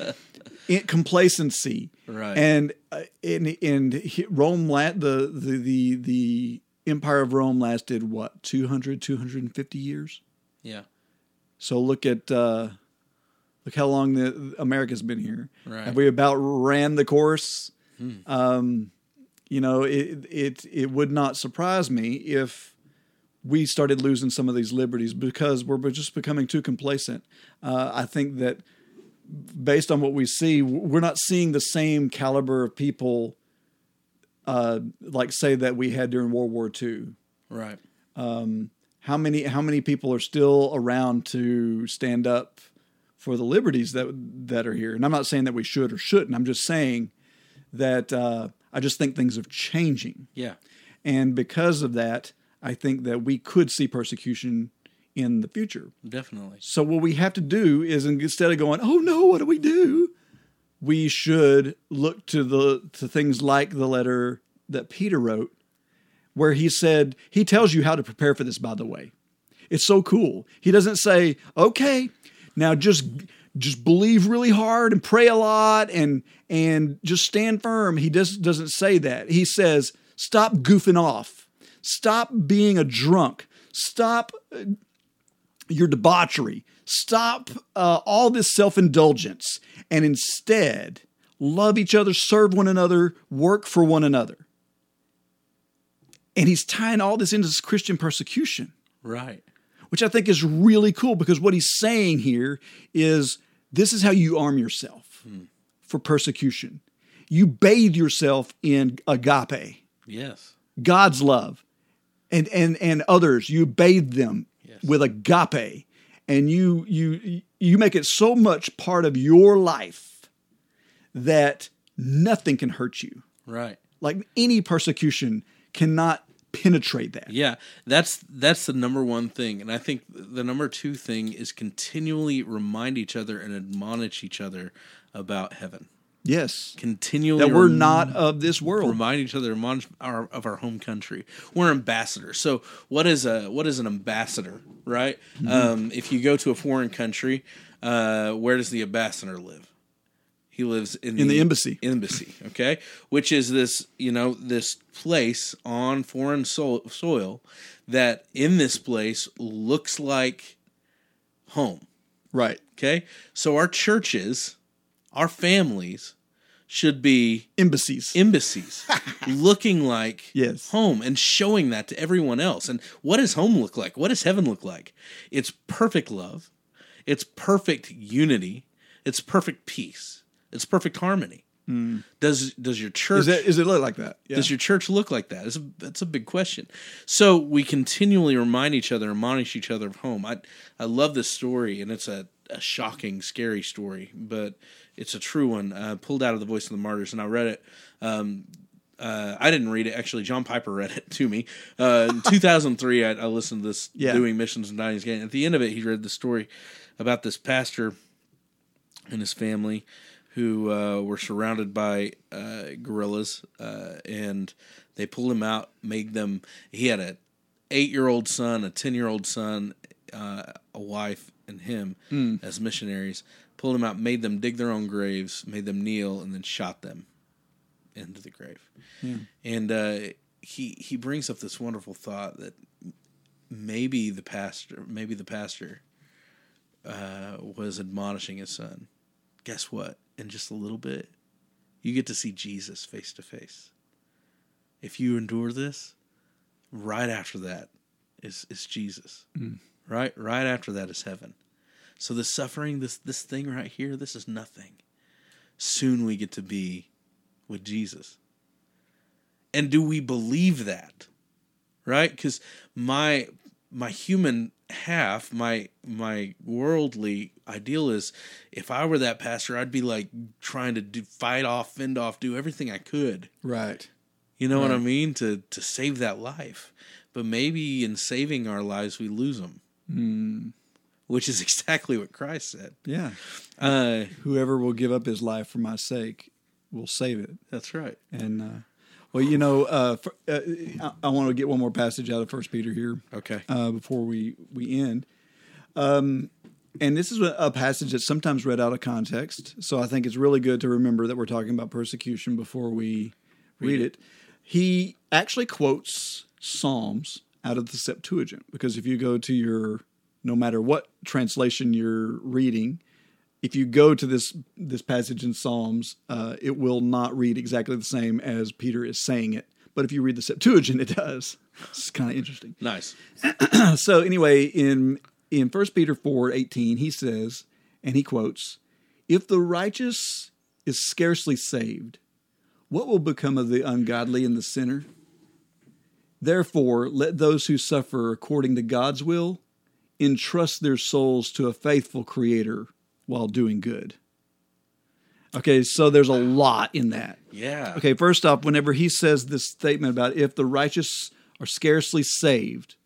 in, complacency Right. and uh, in in rome la- the, the the the empire of rome lasted what 200 250 years Yeah. so look at uh, Look how long the, America's been here. Right. Have we about ran the course? Um, you know, it, it it would not surprise me if we started losing some of these liberties because we're just becoming too complacent. Uh, I think that based on what we see, we're not seeing the same caliber of people, uh, like say that we had during World War II. Right. How many how many people are still around to stand up for the liberties that that are here? And I'm not saying that we should or shouldn't. I'm just saying that uh, I just think things are changing. Yeah. And because of that, I think that we could see persecution in the future. Definitely. So what we have to do is instead of going, "Oh no, what do we do?" we should look to the to things like the letter that Peter wrote where he said he tells you how to prepare for this by the way. It's so cool. He doesn't say, "Okay, now just just believe really hard and pray a lot and and just stand firm." He just doesn't say that. He says, "Stop goofing off. Stop being a drunk. Stop uh, your debauchery. Stop uh, all this self indulgence and instead love each other, serve one another, work for one another. And he's tying all this into this Christian persecution, Right. which I think is really cool because what he's saying here is this is how you arm yourself for persecution. You bathe yourself in agape, Yes. God's love, and and and others. You bathe them Yes. with agape, and you you you make it so much part of your life that nothing can hurt you. Right. Like any persecution cannot penetrate that. Yeah, that's that's the number one thing, and I think the number two thing is continually remind each other and admonish each other about heaven. Yes, Continually that we're rem- not of this world. remind each other our, of our home country. We're ambassadors. So what is a what is an ambassador, right? Mm-hmm. Um, if you go to a foreign country, uh, where does the ambassador live? He lives in, In the embassy. Embassy, okay, which is this you know this place on foreign so- soil that in this place looks like home. Right. Okay, so our churches, our families, should be Embassies. embassies looking like Yes. home and showing that to everyone else. And what does home look like? What does heaven look like? It's perfect love, it's perfect unity, it's perfect peace, it's perfect harmony. Hmm. Does does your church is that is it look like that? Yeah. does your church look like that? It's a, that's a big question. So we continually remind each other, and admonish each other of home. I I love this story, and it's a, a shocking, scary story, but it's a true one. Uh, pulled out of the Voice of the Martyrs, and I read it. Um, uh, I didn't read it actually. John Piper read it to me uh, in 2003. I, I listened to this Yeah. doing missions and dying again. At the end of it, he read the story about this pastor and his family who uh, were surrounded by uh, guerrillas, uh, and they pulled him out, made them. He had a eight year old son, a ten year old son, uh, a wife, and him as missionaries. Pulled them out, made them dig their own graves, made them kneel, and then shot them into the grave. And uh, he he brings up this wonderful thought that maybe the pastor, maybe the pastor uh, was admonishing his son. Guess what? In just a little bit, you get to see Jesus face to face. If you endure this, right after that is is Jesus. Right, right after that is heaven. So the suffering, this this thing right here, this is nothing. Soon we get to be with Jesus. And do we believe that? Right? Because my my human half, my my worldly ideal is if I were that pastor, I'd be like trying to do, fight off, fend off, do everything I could. right. You know what I mean? To to save that life. But maybe in saving our lives, we lose them. Hmm. Which is exactly what Christ said. Yeah. Uh, Whoever will give up his life for my sake will save it. that's right. And uh, well, you know, uh, for, uh, I, I want to get one more passage out of First Peter here Okay. uh, before we we end. Um, and this is a, a passage that's sometimes read out of context, so I think it's really good to remember that we're talking about persecution before we read, it. He actually quotes Psalms out of the Septuagint because if you go to your no matter what translation you're reading, if you go to this this passage in Psalms, uh, it will not read exactly the same as Peter is saying it. But if you read the Septuagint, it does. It's kind of interesting. Nice. so anyway, in in First Peter four eighteen, he says, and he quotes, "If the righteous is scarcely saved, what will become of the ungodly and the sinner? Therefore, let those who suffer according to God's will entrust their souls to a faithful Creator while doing good." Okay, so there's a lot in that. Yeah. Okay, first off, whenever he says this statement about if the righteous are scarcely saved,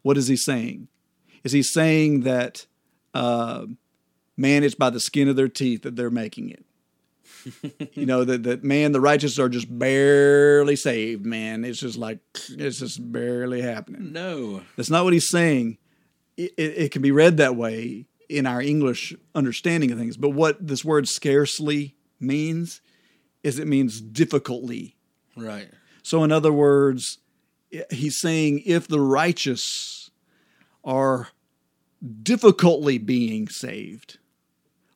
what is he saying? Is he saying that, uh, man, it's by the skin of their teeth that they're making it? you know that that man, the righteous are just barely saved. Man, it's just like it's just barely happening. No. That's not what he's saying. It, it, can be read that way in our English understanding of things, but what this word scarcely means is it means difficultly. Right. So, in other words, he's saying if the righteous are difficultly being saved,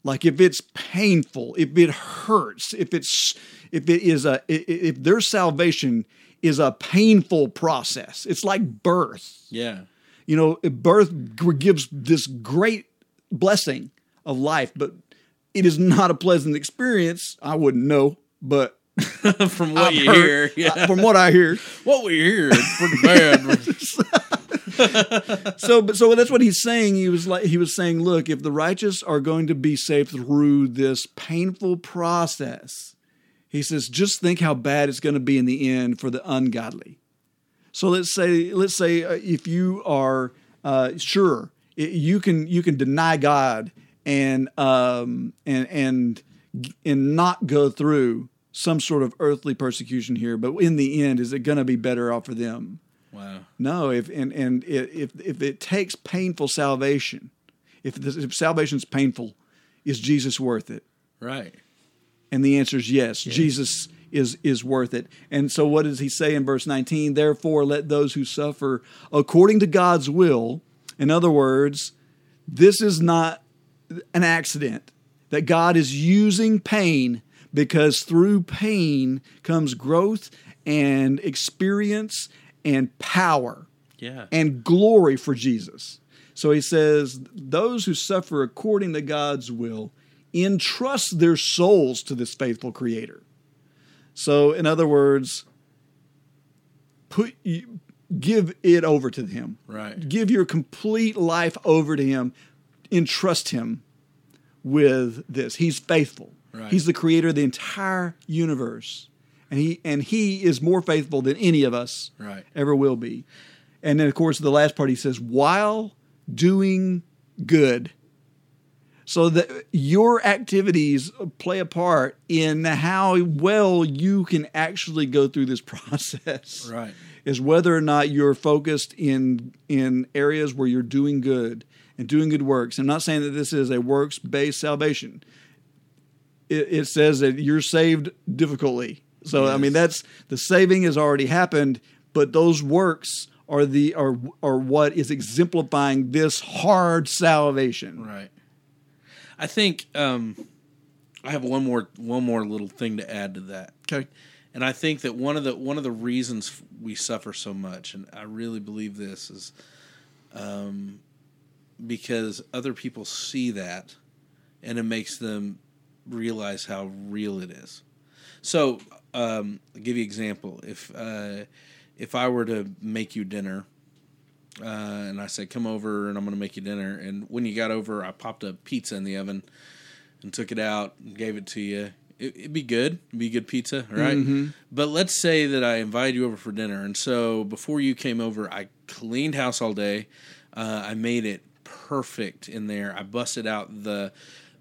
like if it's painful, if it hurts, if it's if it is a if their salvation is a painful process, it's like birth. Yeah. You know, birth gives this great blessing of life, but it is not a pleasant experience. I wouldn't know, but From what I've you heard- hear. Yeah. from what I hear, what we hear is pretty bad. so but so that's what he's saying he was like he was saying look if the righteous are going to be saved through this painful process he says just think how bad it's going to be in the end for the ungodly so let's say let's say uh, if you are uh, sure i- you can you can deny god and um and and and not go through some sort of earthly persecution here but in the end is it going to be better off for them wow. no, if and and if if it takes painful salvation, if this, if salvation's painful, is Jesus worth it? Right. And the answer is yes. Jesus is is worth it. And so, what does he say in verse nineteen? Therefore, let those who suffer according to God's will. In other words, this is not an accident. That God is using pain because through pain comes growth and experience and power Yeah. and glory for Jesus. So he says, Those who suffer according to God's will entrust their souls to this faithful Creator. So, in other words, put give it over to Him. Right. Give your complete life over to Him. Entrust Him with this. He's faithful. Right. He's the Creator of the entire universe, and he and He is more faithful than any of us Right. ever will be. And then, of course, the last part he says, while doing good. So that your activities play a part in how well you can actually go through this process. Right. Is whether or not you're focused in in areas where you're doing good and doing good works. I'm not saying that this is a works based salvation. It, it says that you're saved difficultly. So I mean that's the saving has already happened, but those works are the are are what is exemplifying this hard salvation. Right. I think um, I have one more one more little thing to add to that. Okay. And I think that one of the one of the reasons we suffer so much, and I really believe this is, um, because other people see that, and it makes them realize how real it is. So, um, I'll give you an example. If uh, if I were to make you dinner, uh, and I said, "Come over, and I'm going to make you dinner," and when you got over, I popped a pizza in the oven and took it out and gave it to you. It, it'd be good. It'd be good pizza, right? But let's say that I invited you over for dinner, and so before you came over, I cleaned house all day. Uh, I made it perfect in there. I busted out the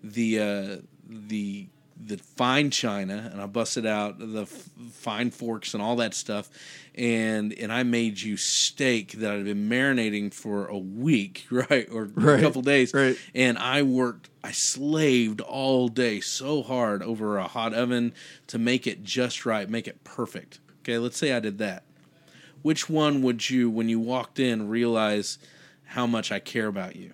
the uh, the the fine china, and I busted out the f- fine forks and all that stuff, and and I made you steak that I'd been marinating for a week, right, or a couple days, right. and I worked, I slaved all day so hard over a hot oven to make it just right, make it perfect. Okay, let's say I did that. Which one would you, when you walked in, realize how much I care about you?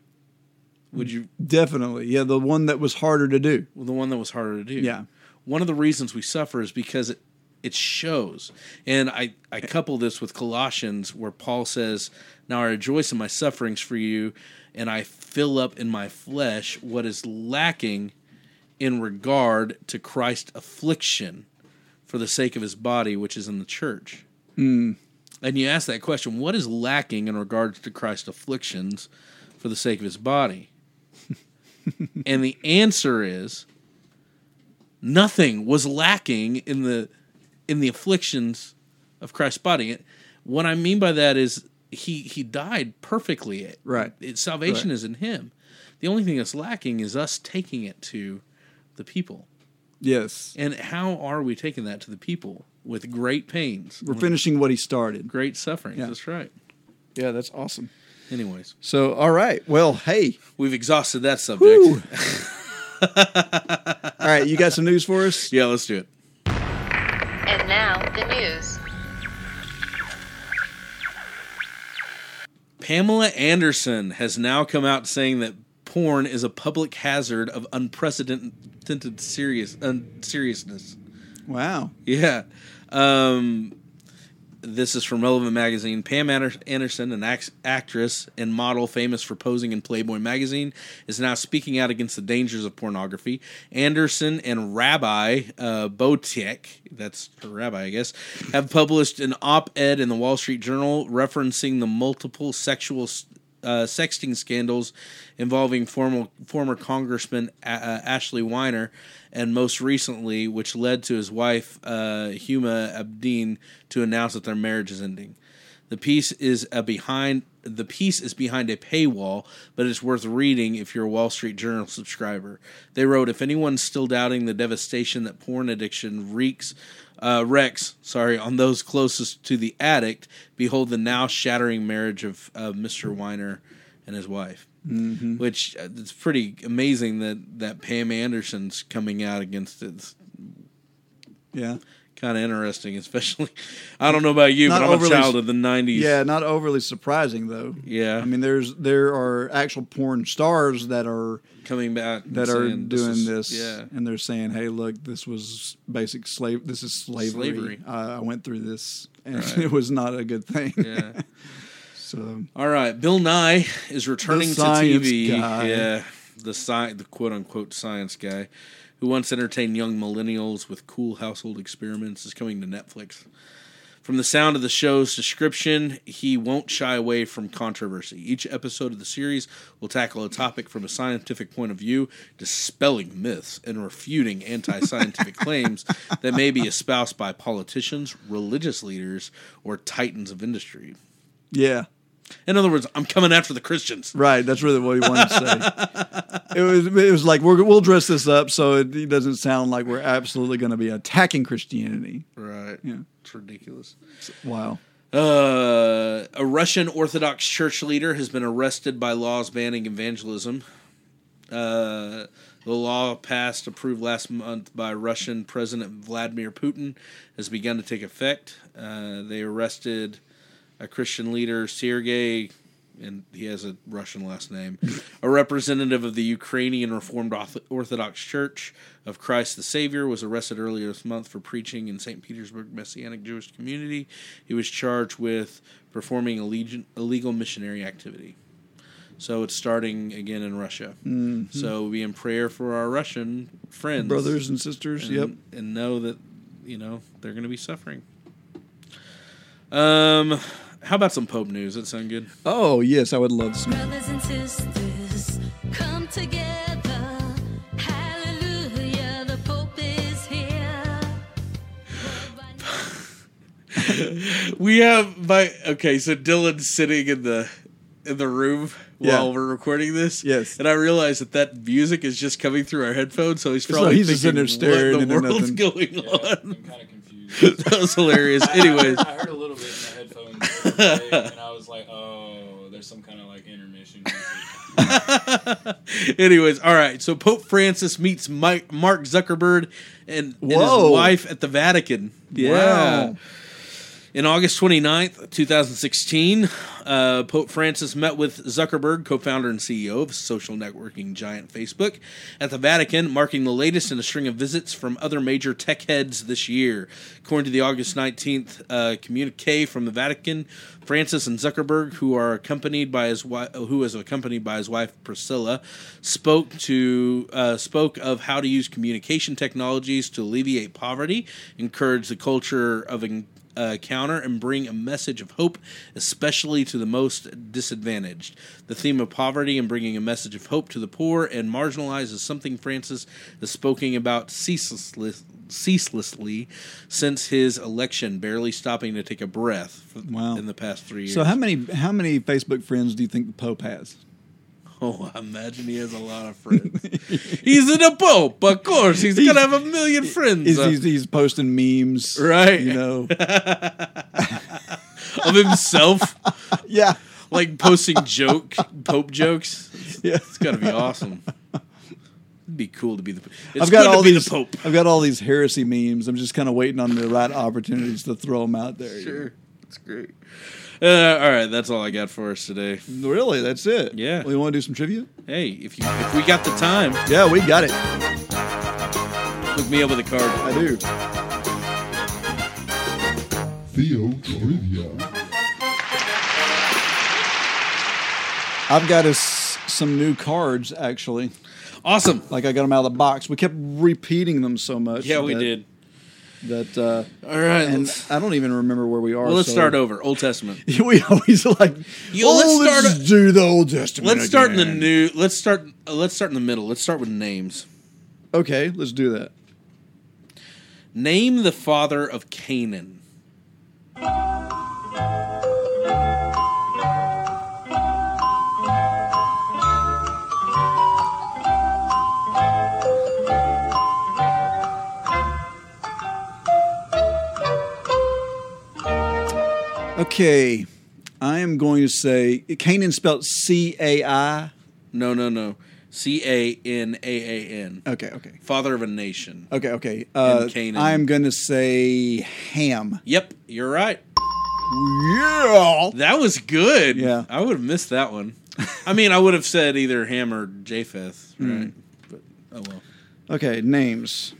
Would you Definitely. Yeah, the one that was harder to do. well, the one that was harder to do? Yeah. One of the reasons we suffer is because it it shows, and I I couple this with Colossians where Paul says, "Now I rejoice in my sufferings for you, and I fill up in my flesh what is lacking in regard to Christ's affliction for the sake of His body, which is in the church." Hmm. And you ask that question: What is lacking in regards to Christ's afflictions for the sake of His body? And the answer is nothing was lacking in the in the afflictions of Christ's body. What I mean by that is he he died perfectly. Right. It, salvation Right. is in him. The only thing that's lacking is us taking it to the people. Yes. And how are we taking that to the people? With great pains. We're finishing what he started. great sufferings. Yeah. That's right. Yeah, that's awesome. Anyways, So, all right. Well, hey. we've exhausted that subject. All right, you got some news for us? Yeah, let's do it. And now, the news. Pamela Anderson has now come out saying that porn is a public hazard of unprecedented serious un- seriousness. Wow. Yeah. Um, this is from Relevant Magazine. Pam Anderson, an act- actress and model famous for posing in Playboy magazine, is now speaking out against the dangers of pornography. Anderson and Rabbi uh, Boteach, that's her rabbi, I guess, have published an op ed in the Wall Street Journal referencing the multiple sexual uh, sexting scandals involving former former Congressman uh, Ashley Weiner, and most recently, which led to his wife uh, Huma Abdin to announce that their marriage is ending. The piece is a behind the piece is behind a paywall, but it's worth reading if you're a Wall Street Journal subscriber. They wrote, "If anyone's still doubting the devastation that porn addiction wreaks." Uh, wrecks, sorry, on those closest to the addict, behold the now shattering marriage of uh, Mr. Weiner and his wife. Mm-hmm. Which uh, it's pretty amazing that that Pam Anderson's coming out against it. It's Yeah. Kind of interesting, especially. I don't know about you, Not but I'm overly a child of the '90s. Yeah, not overly surprising though. Yeah. I mean, there's there are actual porn stars that are coming back that are doing is- this, Yeah, and they're saying, "Hey, look, this was basic slave. This is slavery. Slavery. Uh, I went through this, and Right. it was not a good thing." yeah. so All right, Bill Nye is returning to TV. guy. Yeah, the sci- the quote unquote science guy, who once entertained young millennials with cool household experiments, is coming to Netflix. From the sound of the show's description, he won't shy away from controversy. Each episode of the series will tackle a topic from a scientific point of view, dispelling myths and refuting anti scientific claims that may be espoused by politicians, religious leaders, or titans of industry. yeah, In other words, I'm coming after the Christians. right. That's really what he wanted to say. it was it was like we're, we'll dress this up so it, it doesn't sound like we're absolutely going to be attacking Christianity. Right. Yeah. It's ridiculous. Wow. Uh, a Russian Orthodox church leader has been arrested by laws banning evangelism. Uh, the law passed, approved last month by Russian President Vladimir Putin, has begun to take effect. Uh, they arrested a Christian leader, Sergei, and he has a Russian last name, a representative of the Ukrainian Reformed Orthodox Church of Christ the Savior, was arrested earlier this month for preaching in St. Petersburg Messianic Jewish community. He was charged with performing illegal, missionary activity. So it's starting again in Russia. So be in prayer for our Russian friends, Brothers and sisters. and, yep. and know that you know they're going to be suffering. Um, how about some Pope news? That sound good? Oh yes, I would love some. Brothers and sisters, come together. Hallelujah, the Pope is here. We have by okay. So Dylan's sitting in the in the room Yeah. while we're recording this. Yes. and I realize that that music is just coming through our headphones. So he's So probably he's just sitting thinking, there staring what the into world's nothing." going Yeah, on? I'm kind of confused. that was hilarious. Anyways, heard, I heard a little bit and I was like, "Oh, there's some kind of like intermission." Anyways, all right. So Pope Francis meets Mike, Mark Zuckerberg and, and his Whoa. wife at the Vatican. Yeah. Wow. In August 29th, 2016, uh, Pope Francis met with Zuckerberg, co founder and CEO of social networking giant Facebook, at the Vatican, marking the latest in a string of visits from other major tech heads this year. According to the August 19th uh, communique from the Vatican, Francis and Zuckerberg, who are accompanied by his wife, who is accompanied by his wife Priscilla, spoke to uh, spoke of how to use communication technologies to alleviate poverty, encourage the culture of uh, counter and bring a message of hope, especially to the most disadvantaged. The theme of poverty and bringing a message of hope to the poor and marginalized is something Francis has spoken about ceaselessly, ceaselessly since his election, barely stopping to take a breath Wow. in the past three years. So how many how many Facebook friends do you think the Pope has? Oh, I imagine he has a lot of friends. he's in the Pope, of course. He's, He's- gonna have a million friends. He's, uh, he's, he's posting memes, Right. You know, of himself, yeah, like posting joke Pope jokes. yeah. It's got to be awesome. It'd be cool to be the. It's I've got all to be these. the Pope. I've got all these heresy memes. I'm just kind of waiting on the right opportunities to throw them out there. you know. that's great. Uh, all right, that's all I got for us today. Really, that's it. Yeah. We want to do some trivia? Hey, if you if we got the time, Yeah, we got it. hook me up with a card. I do. Theo Trivia. I've got us some new cards actually. Awesome. Like I got them out of the box. We kept repeating them so much. Yeah, we that- did. That uh, All right. and I don't even remember where we are. well, let's so- start over. Old Testament. we always like. Yo, oh, let's let's start- just do the Old Testament. Let's start in the new. Let's start. Uh, let's start in the middle. Let's start with names. Okay, let's do that. Name the father of Canaan. Okay, I am going to say Canaan spelled C A I. No, no, no. C A N A A N. Okay, okay, Father of a nation. okay, okay. Uh, Canaan. I'm going to say Ham. Yep, you're right. Yeah. That was good. Yeah. I would have missed that one. I mean, I would have said either Ham or Japheth, right? But oh well. Okay, names.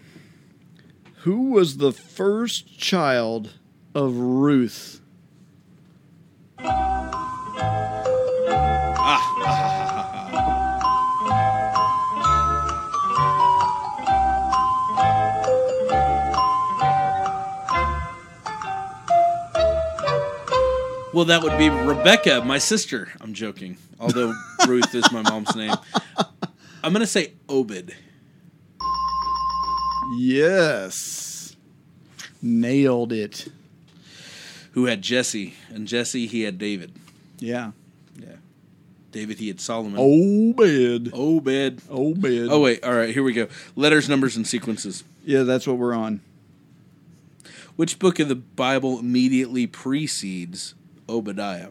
Who was the first child of Ruth? Well, that would be Rebecca, my sister. I'm joking. Although Ruth is my mom's name. I'm going to say Obed. Yes. Nailed it. who had Jesse, and Jesse he had David. Yeah. Yeah, David he had Solomon. Obed. Obed. Obed. Oh. Oh, oh, oh, wait, all right, here we go. Letters, numbers, and sequences. Yeah, that's what we're on. Which book of the Bible immediately precedes Obadiah?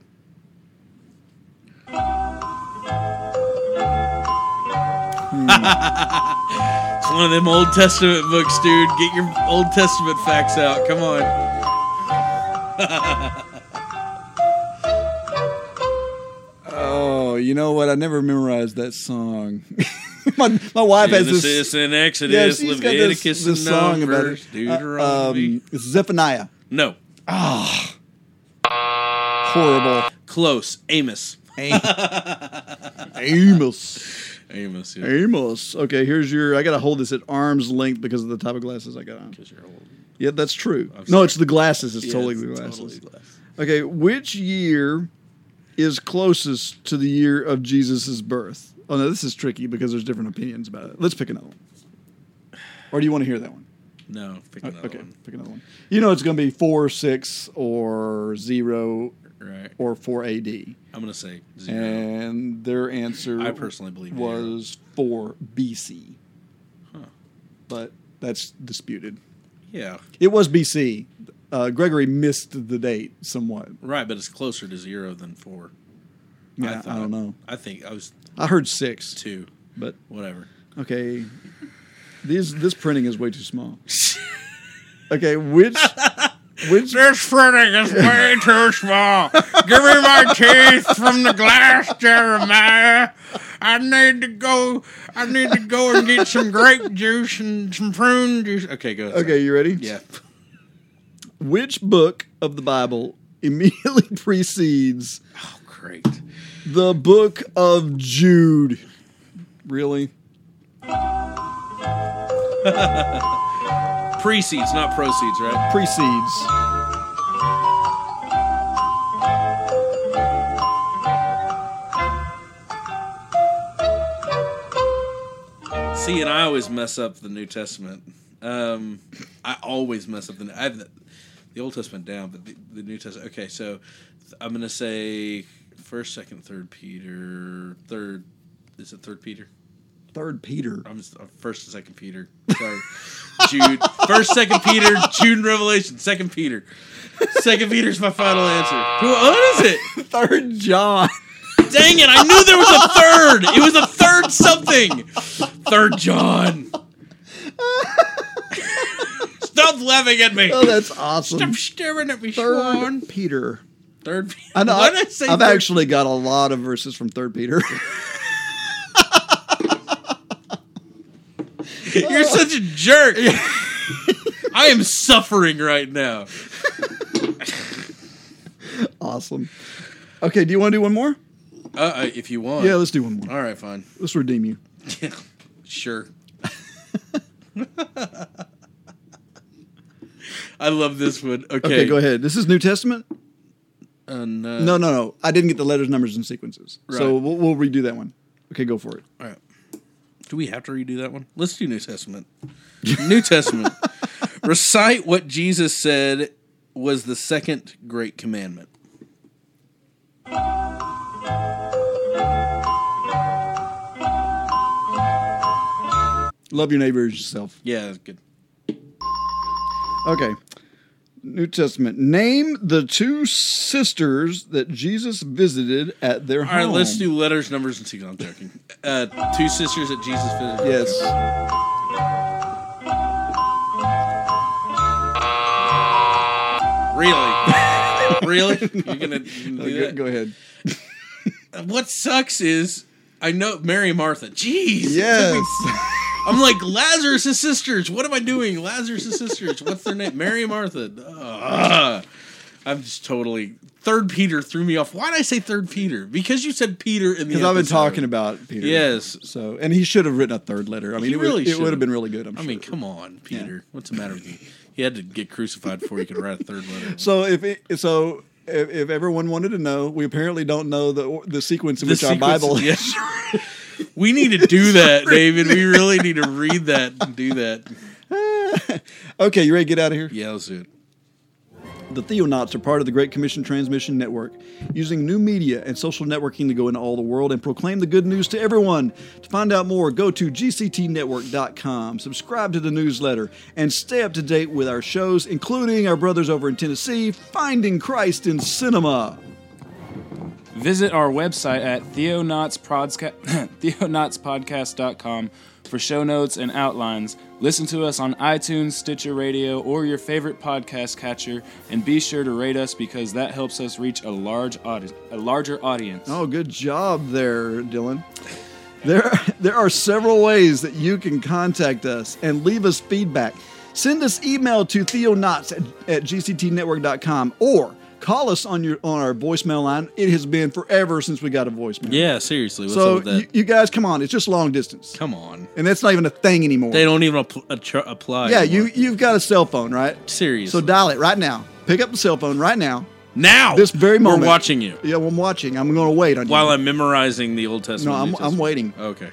Hmm. it's one of them Old Testament books, dude. Get your Old Testament facts out. Come on. you know what? I never memorized that song. my, my wife has this. and Yeah, Exodus, this, Leviticus this and song about it. Uh, um, it's Zephaniah. no, Horrible. close. Amos. Amos. Amos. Yeah. Amos. Okay, here's your. I got to hold this at arm's length because of the type of glasses I got on. you're old. Yeah, that's true. No, it's the glasses. It's Yeah, totally it's the glasses. totally glasses. Okay, which year is closest to the year of Jesus' birth? Oh no, this is tricky because there's different opinions about it. Let's pick another one. Or do you want to hear that one? No, pick another okay, one. pick another one. You know it's going to be four, six, or zero, Right. or four AD. I'm gonna say zero. And their answer, I personally believe zero. was four BC. Huh. But that's disputed. yeah. It was BC. Uh, Gregory missed the date somewhat. Right, but it's closer to zero than four. Yeah, I, thought- don't know. I think I was I heard six, two. but Whatever. okay. These this printing is way too small. Okay, which Which This pudding is way too small. Give me my teeth from the glass, Jeremiah. I need to go. I need to go and get some grape juice and some prune juice. Okay, go. ahead. okay, you ready? Yeah. Which book of the Bible immediately precedes Oh, great. the book of Jude? Really? Precedes, not proceeds, right? Precedes. See, and I always mess up the New Testament. Um, I always mess up the. I have the, Old Testament down, but the, the New Testament. Okay, so th- I'm gonna say first, second, third Peter. Third is it third Peter? Third Peter. I'm just, uh, first and second Peter. Sorry, Jude. First, second Peter. Jude Revelation. Second Peter. Second Peter's my final answer. Who? What is it? Third John. Dang it! I knew there was a third. It was a third something. Third John. Stop laughing at me. Oh, that's awesome. Stop staring at me, Sean. Third Peter. Third. I know. Why I, I say I've third? actually got a lot of verses from Third Peter. You're such a jerk. I am suffering right now. awesome. Okay, do you want to do one more? Uh, uh, if you want. Yeah, let's do one more. All right, fine. Let's redeem you. Sure. I love this one. Okay. Okay, go ahead. This is New Testament. And, uh, No, no, no. I didn't get the letters, numbers, and sequences. So we'll, we'll redo that one. Okay, go for it. All right. Do we have to redo that one? Let's do New Testament. New Testament. Recite what Jesus said was the second great commandment. Love your neighbor as yourself. Yeah, that's good. Okay. New Testament. Name the two sisters that Jesus visited at their All home. right, let's do letters, numbers, and sequence. I'm joking. Uh, two sisters that Jesus visited. Yes. Really? really? You're gonna, do Go, that? go ahead. What sucks is I know Mary and Martha. Jeez. Yes. I'm like Lazarus' sisters. What am I doing? Lazarus' sisters. What's their name? Mary Martha. Ugh. I'm just totally. Third Peter threw me off. Why did I say Third Peter? Because you said Peter in the. Because I've been talking about Peter. Yes. So, and he should have written a third letter. I mean, He it, really would, it would have been really good. I'm I sure. mean, come on, Peter. What's the matter with you? He had to get crucified before he could write a third letter. So if it, so, if, if everyone wanted to know, we apparently don't know the the sequence in The which our sequence- Bible. yes. We need to do that, David. We really need to read that and do that. okay, you ready to get out of here? Yeah, let's do it. The Theonauts are part of the Great Commission Transmission Network, using new media and social networking to go into all the world and proclaim the good news to everyone. To find out more, go to gctnetwork.com, subscribe to the newsletter, and stay up to date with our shows, including our brothers over in Tennessee, Finding Christ in Cinema. Visit our website at theonautspodcast, theonautspodcast.com for show notes and outlines. Listen to us on iTunes, Stitcher Radio, or your favorite podcast catcher, and be sure to rate us because that helps us reach a large audi- a larger audience. Oh, good job there, Dylan. There, there are several ways that you can contact us and leave us feedback. Send us email to theonauts at, at gctnetwork.com or call us on your on our voicemail line. It has been forever since we got a voicemail. Yeah, seriously. What's so up with that? you, you guys, come on! It's just long distance, Come on. and that's not even a thing anymore. They don't even app- attr- uh, apply. yeah, anymore. you you've got a cell phone, right? Seriously. So dial it right now. Pick up the cell phone right now. now This very moment. we're watching you Yeah, well, I'm watching. I'm going to wait on you. while I'm memorizing the Old Testament. no, I'm, New I'm Testament. waiting. Okay.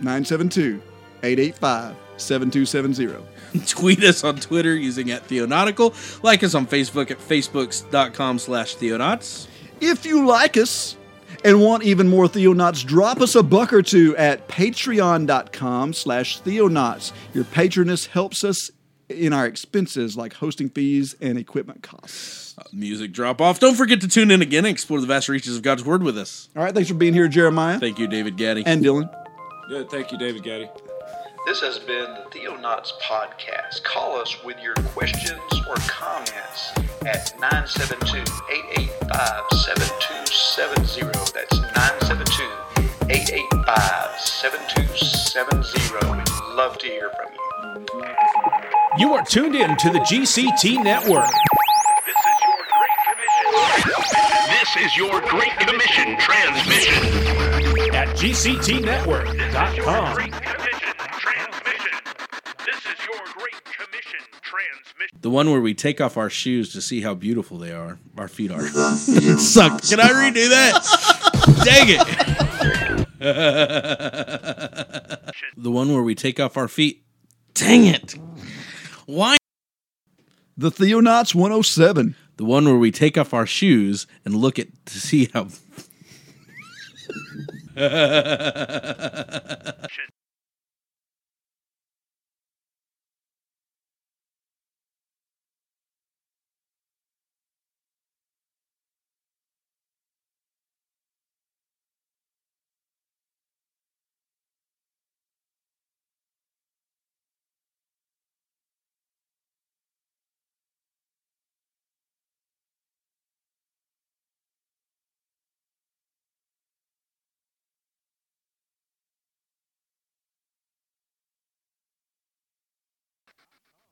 972 885 7270. Tweet us on Twitter using at Theonautical. Like us on Facebook at facebook.com slash Theonauts. If you like us and want even more Theonauts, drop us a buck or two at patreon.com slash Theonauts. Your patroness helps us in our expenses like hosting fees and equipment costs. Uh, music drop off. Don't forget to tune in again and explore the vast reaches of God's Word with us. All right, thanks for being here, Jeremiah Thank you, David Gaddy. and Dylan. Yeah, thank you, David Gaddy. This has been the Theonauts Podcast. Call us with your questions or comments at 972-885-7270. That's 972-885-7270. We'd love to hear from you. You are tuned in to the GCT Network. This is your Great Commission This is your Great Commission transmission. At GCTNetwork.com. The one where we take off our shoes to see how beautiful they are. Our feet are. Suck. Can I redo that? Dang it. the one where we take off our feet. Dang it. Why? The Theonauts 107. The one where we take off our shoes and look at to see how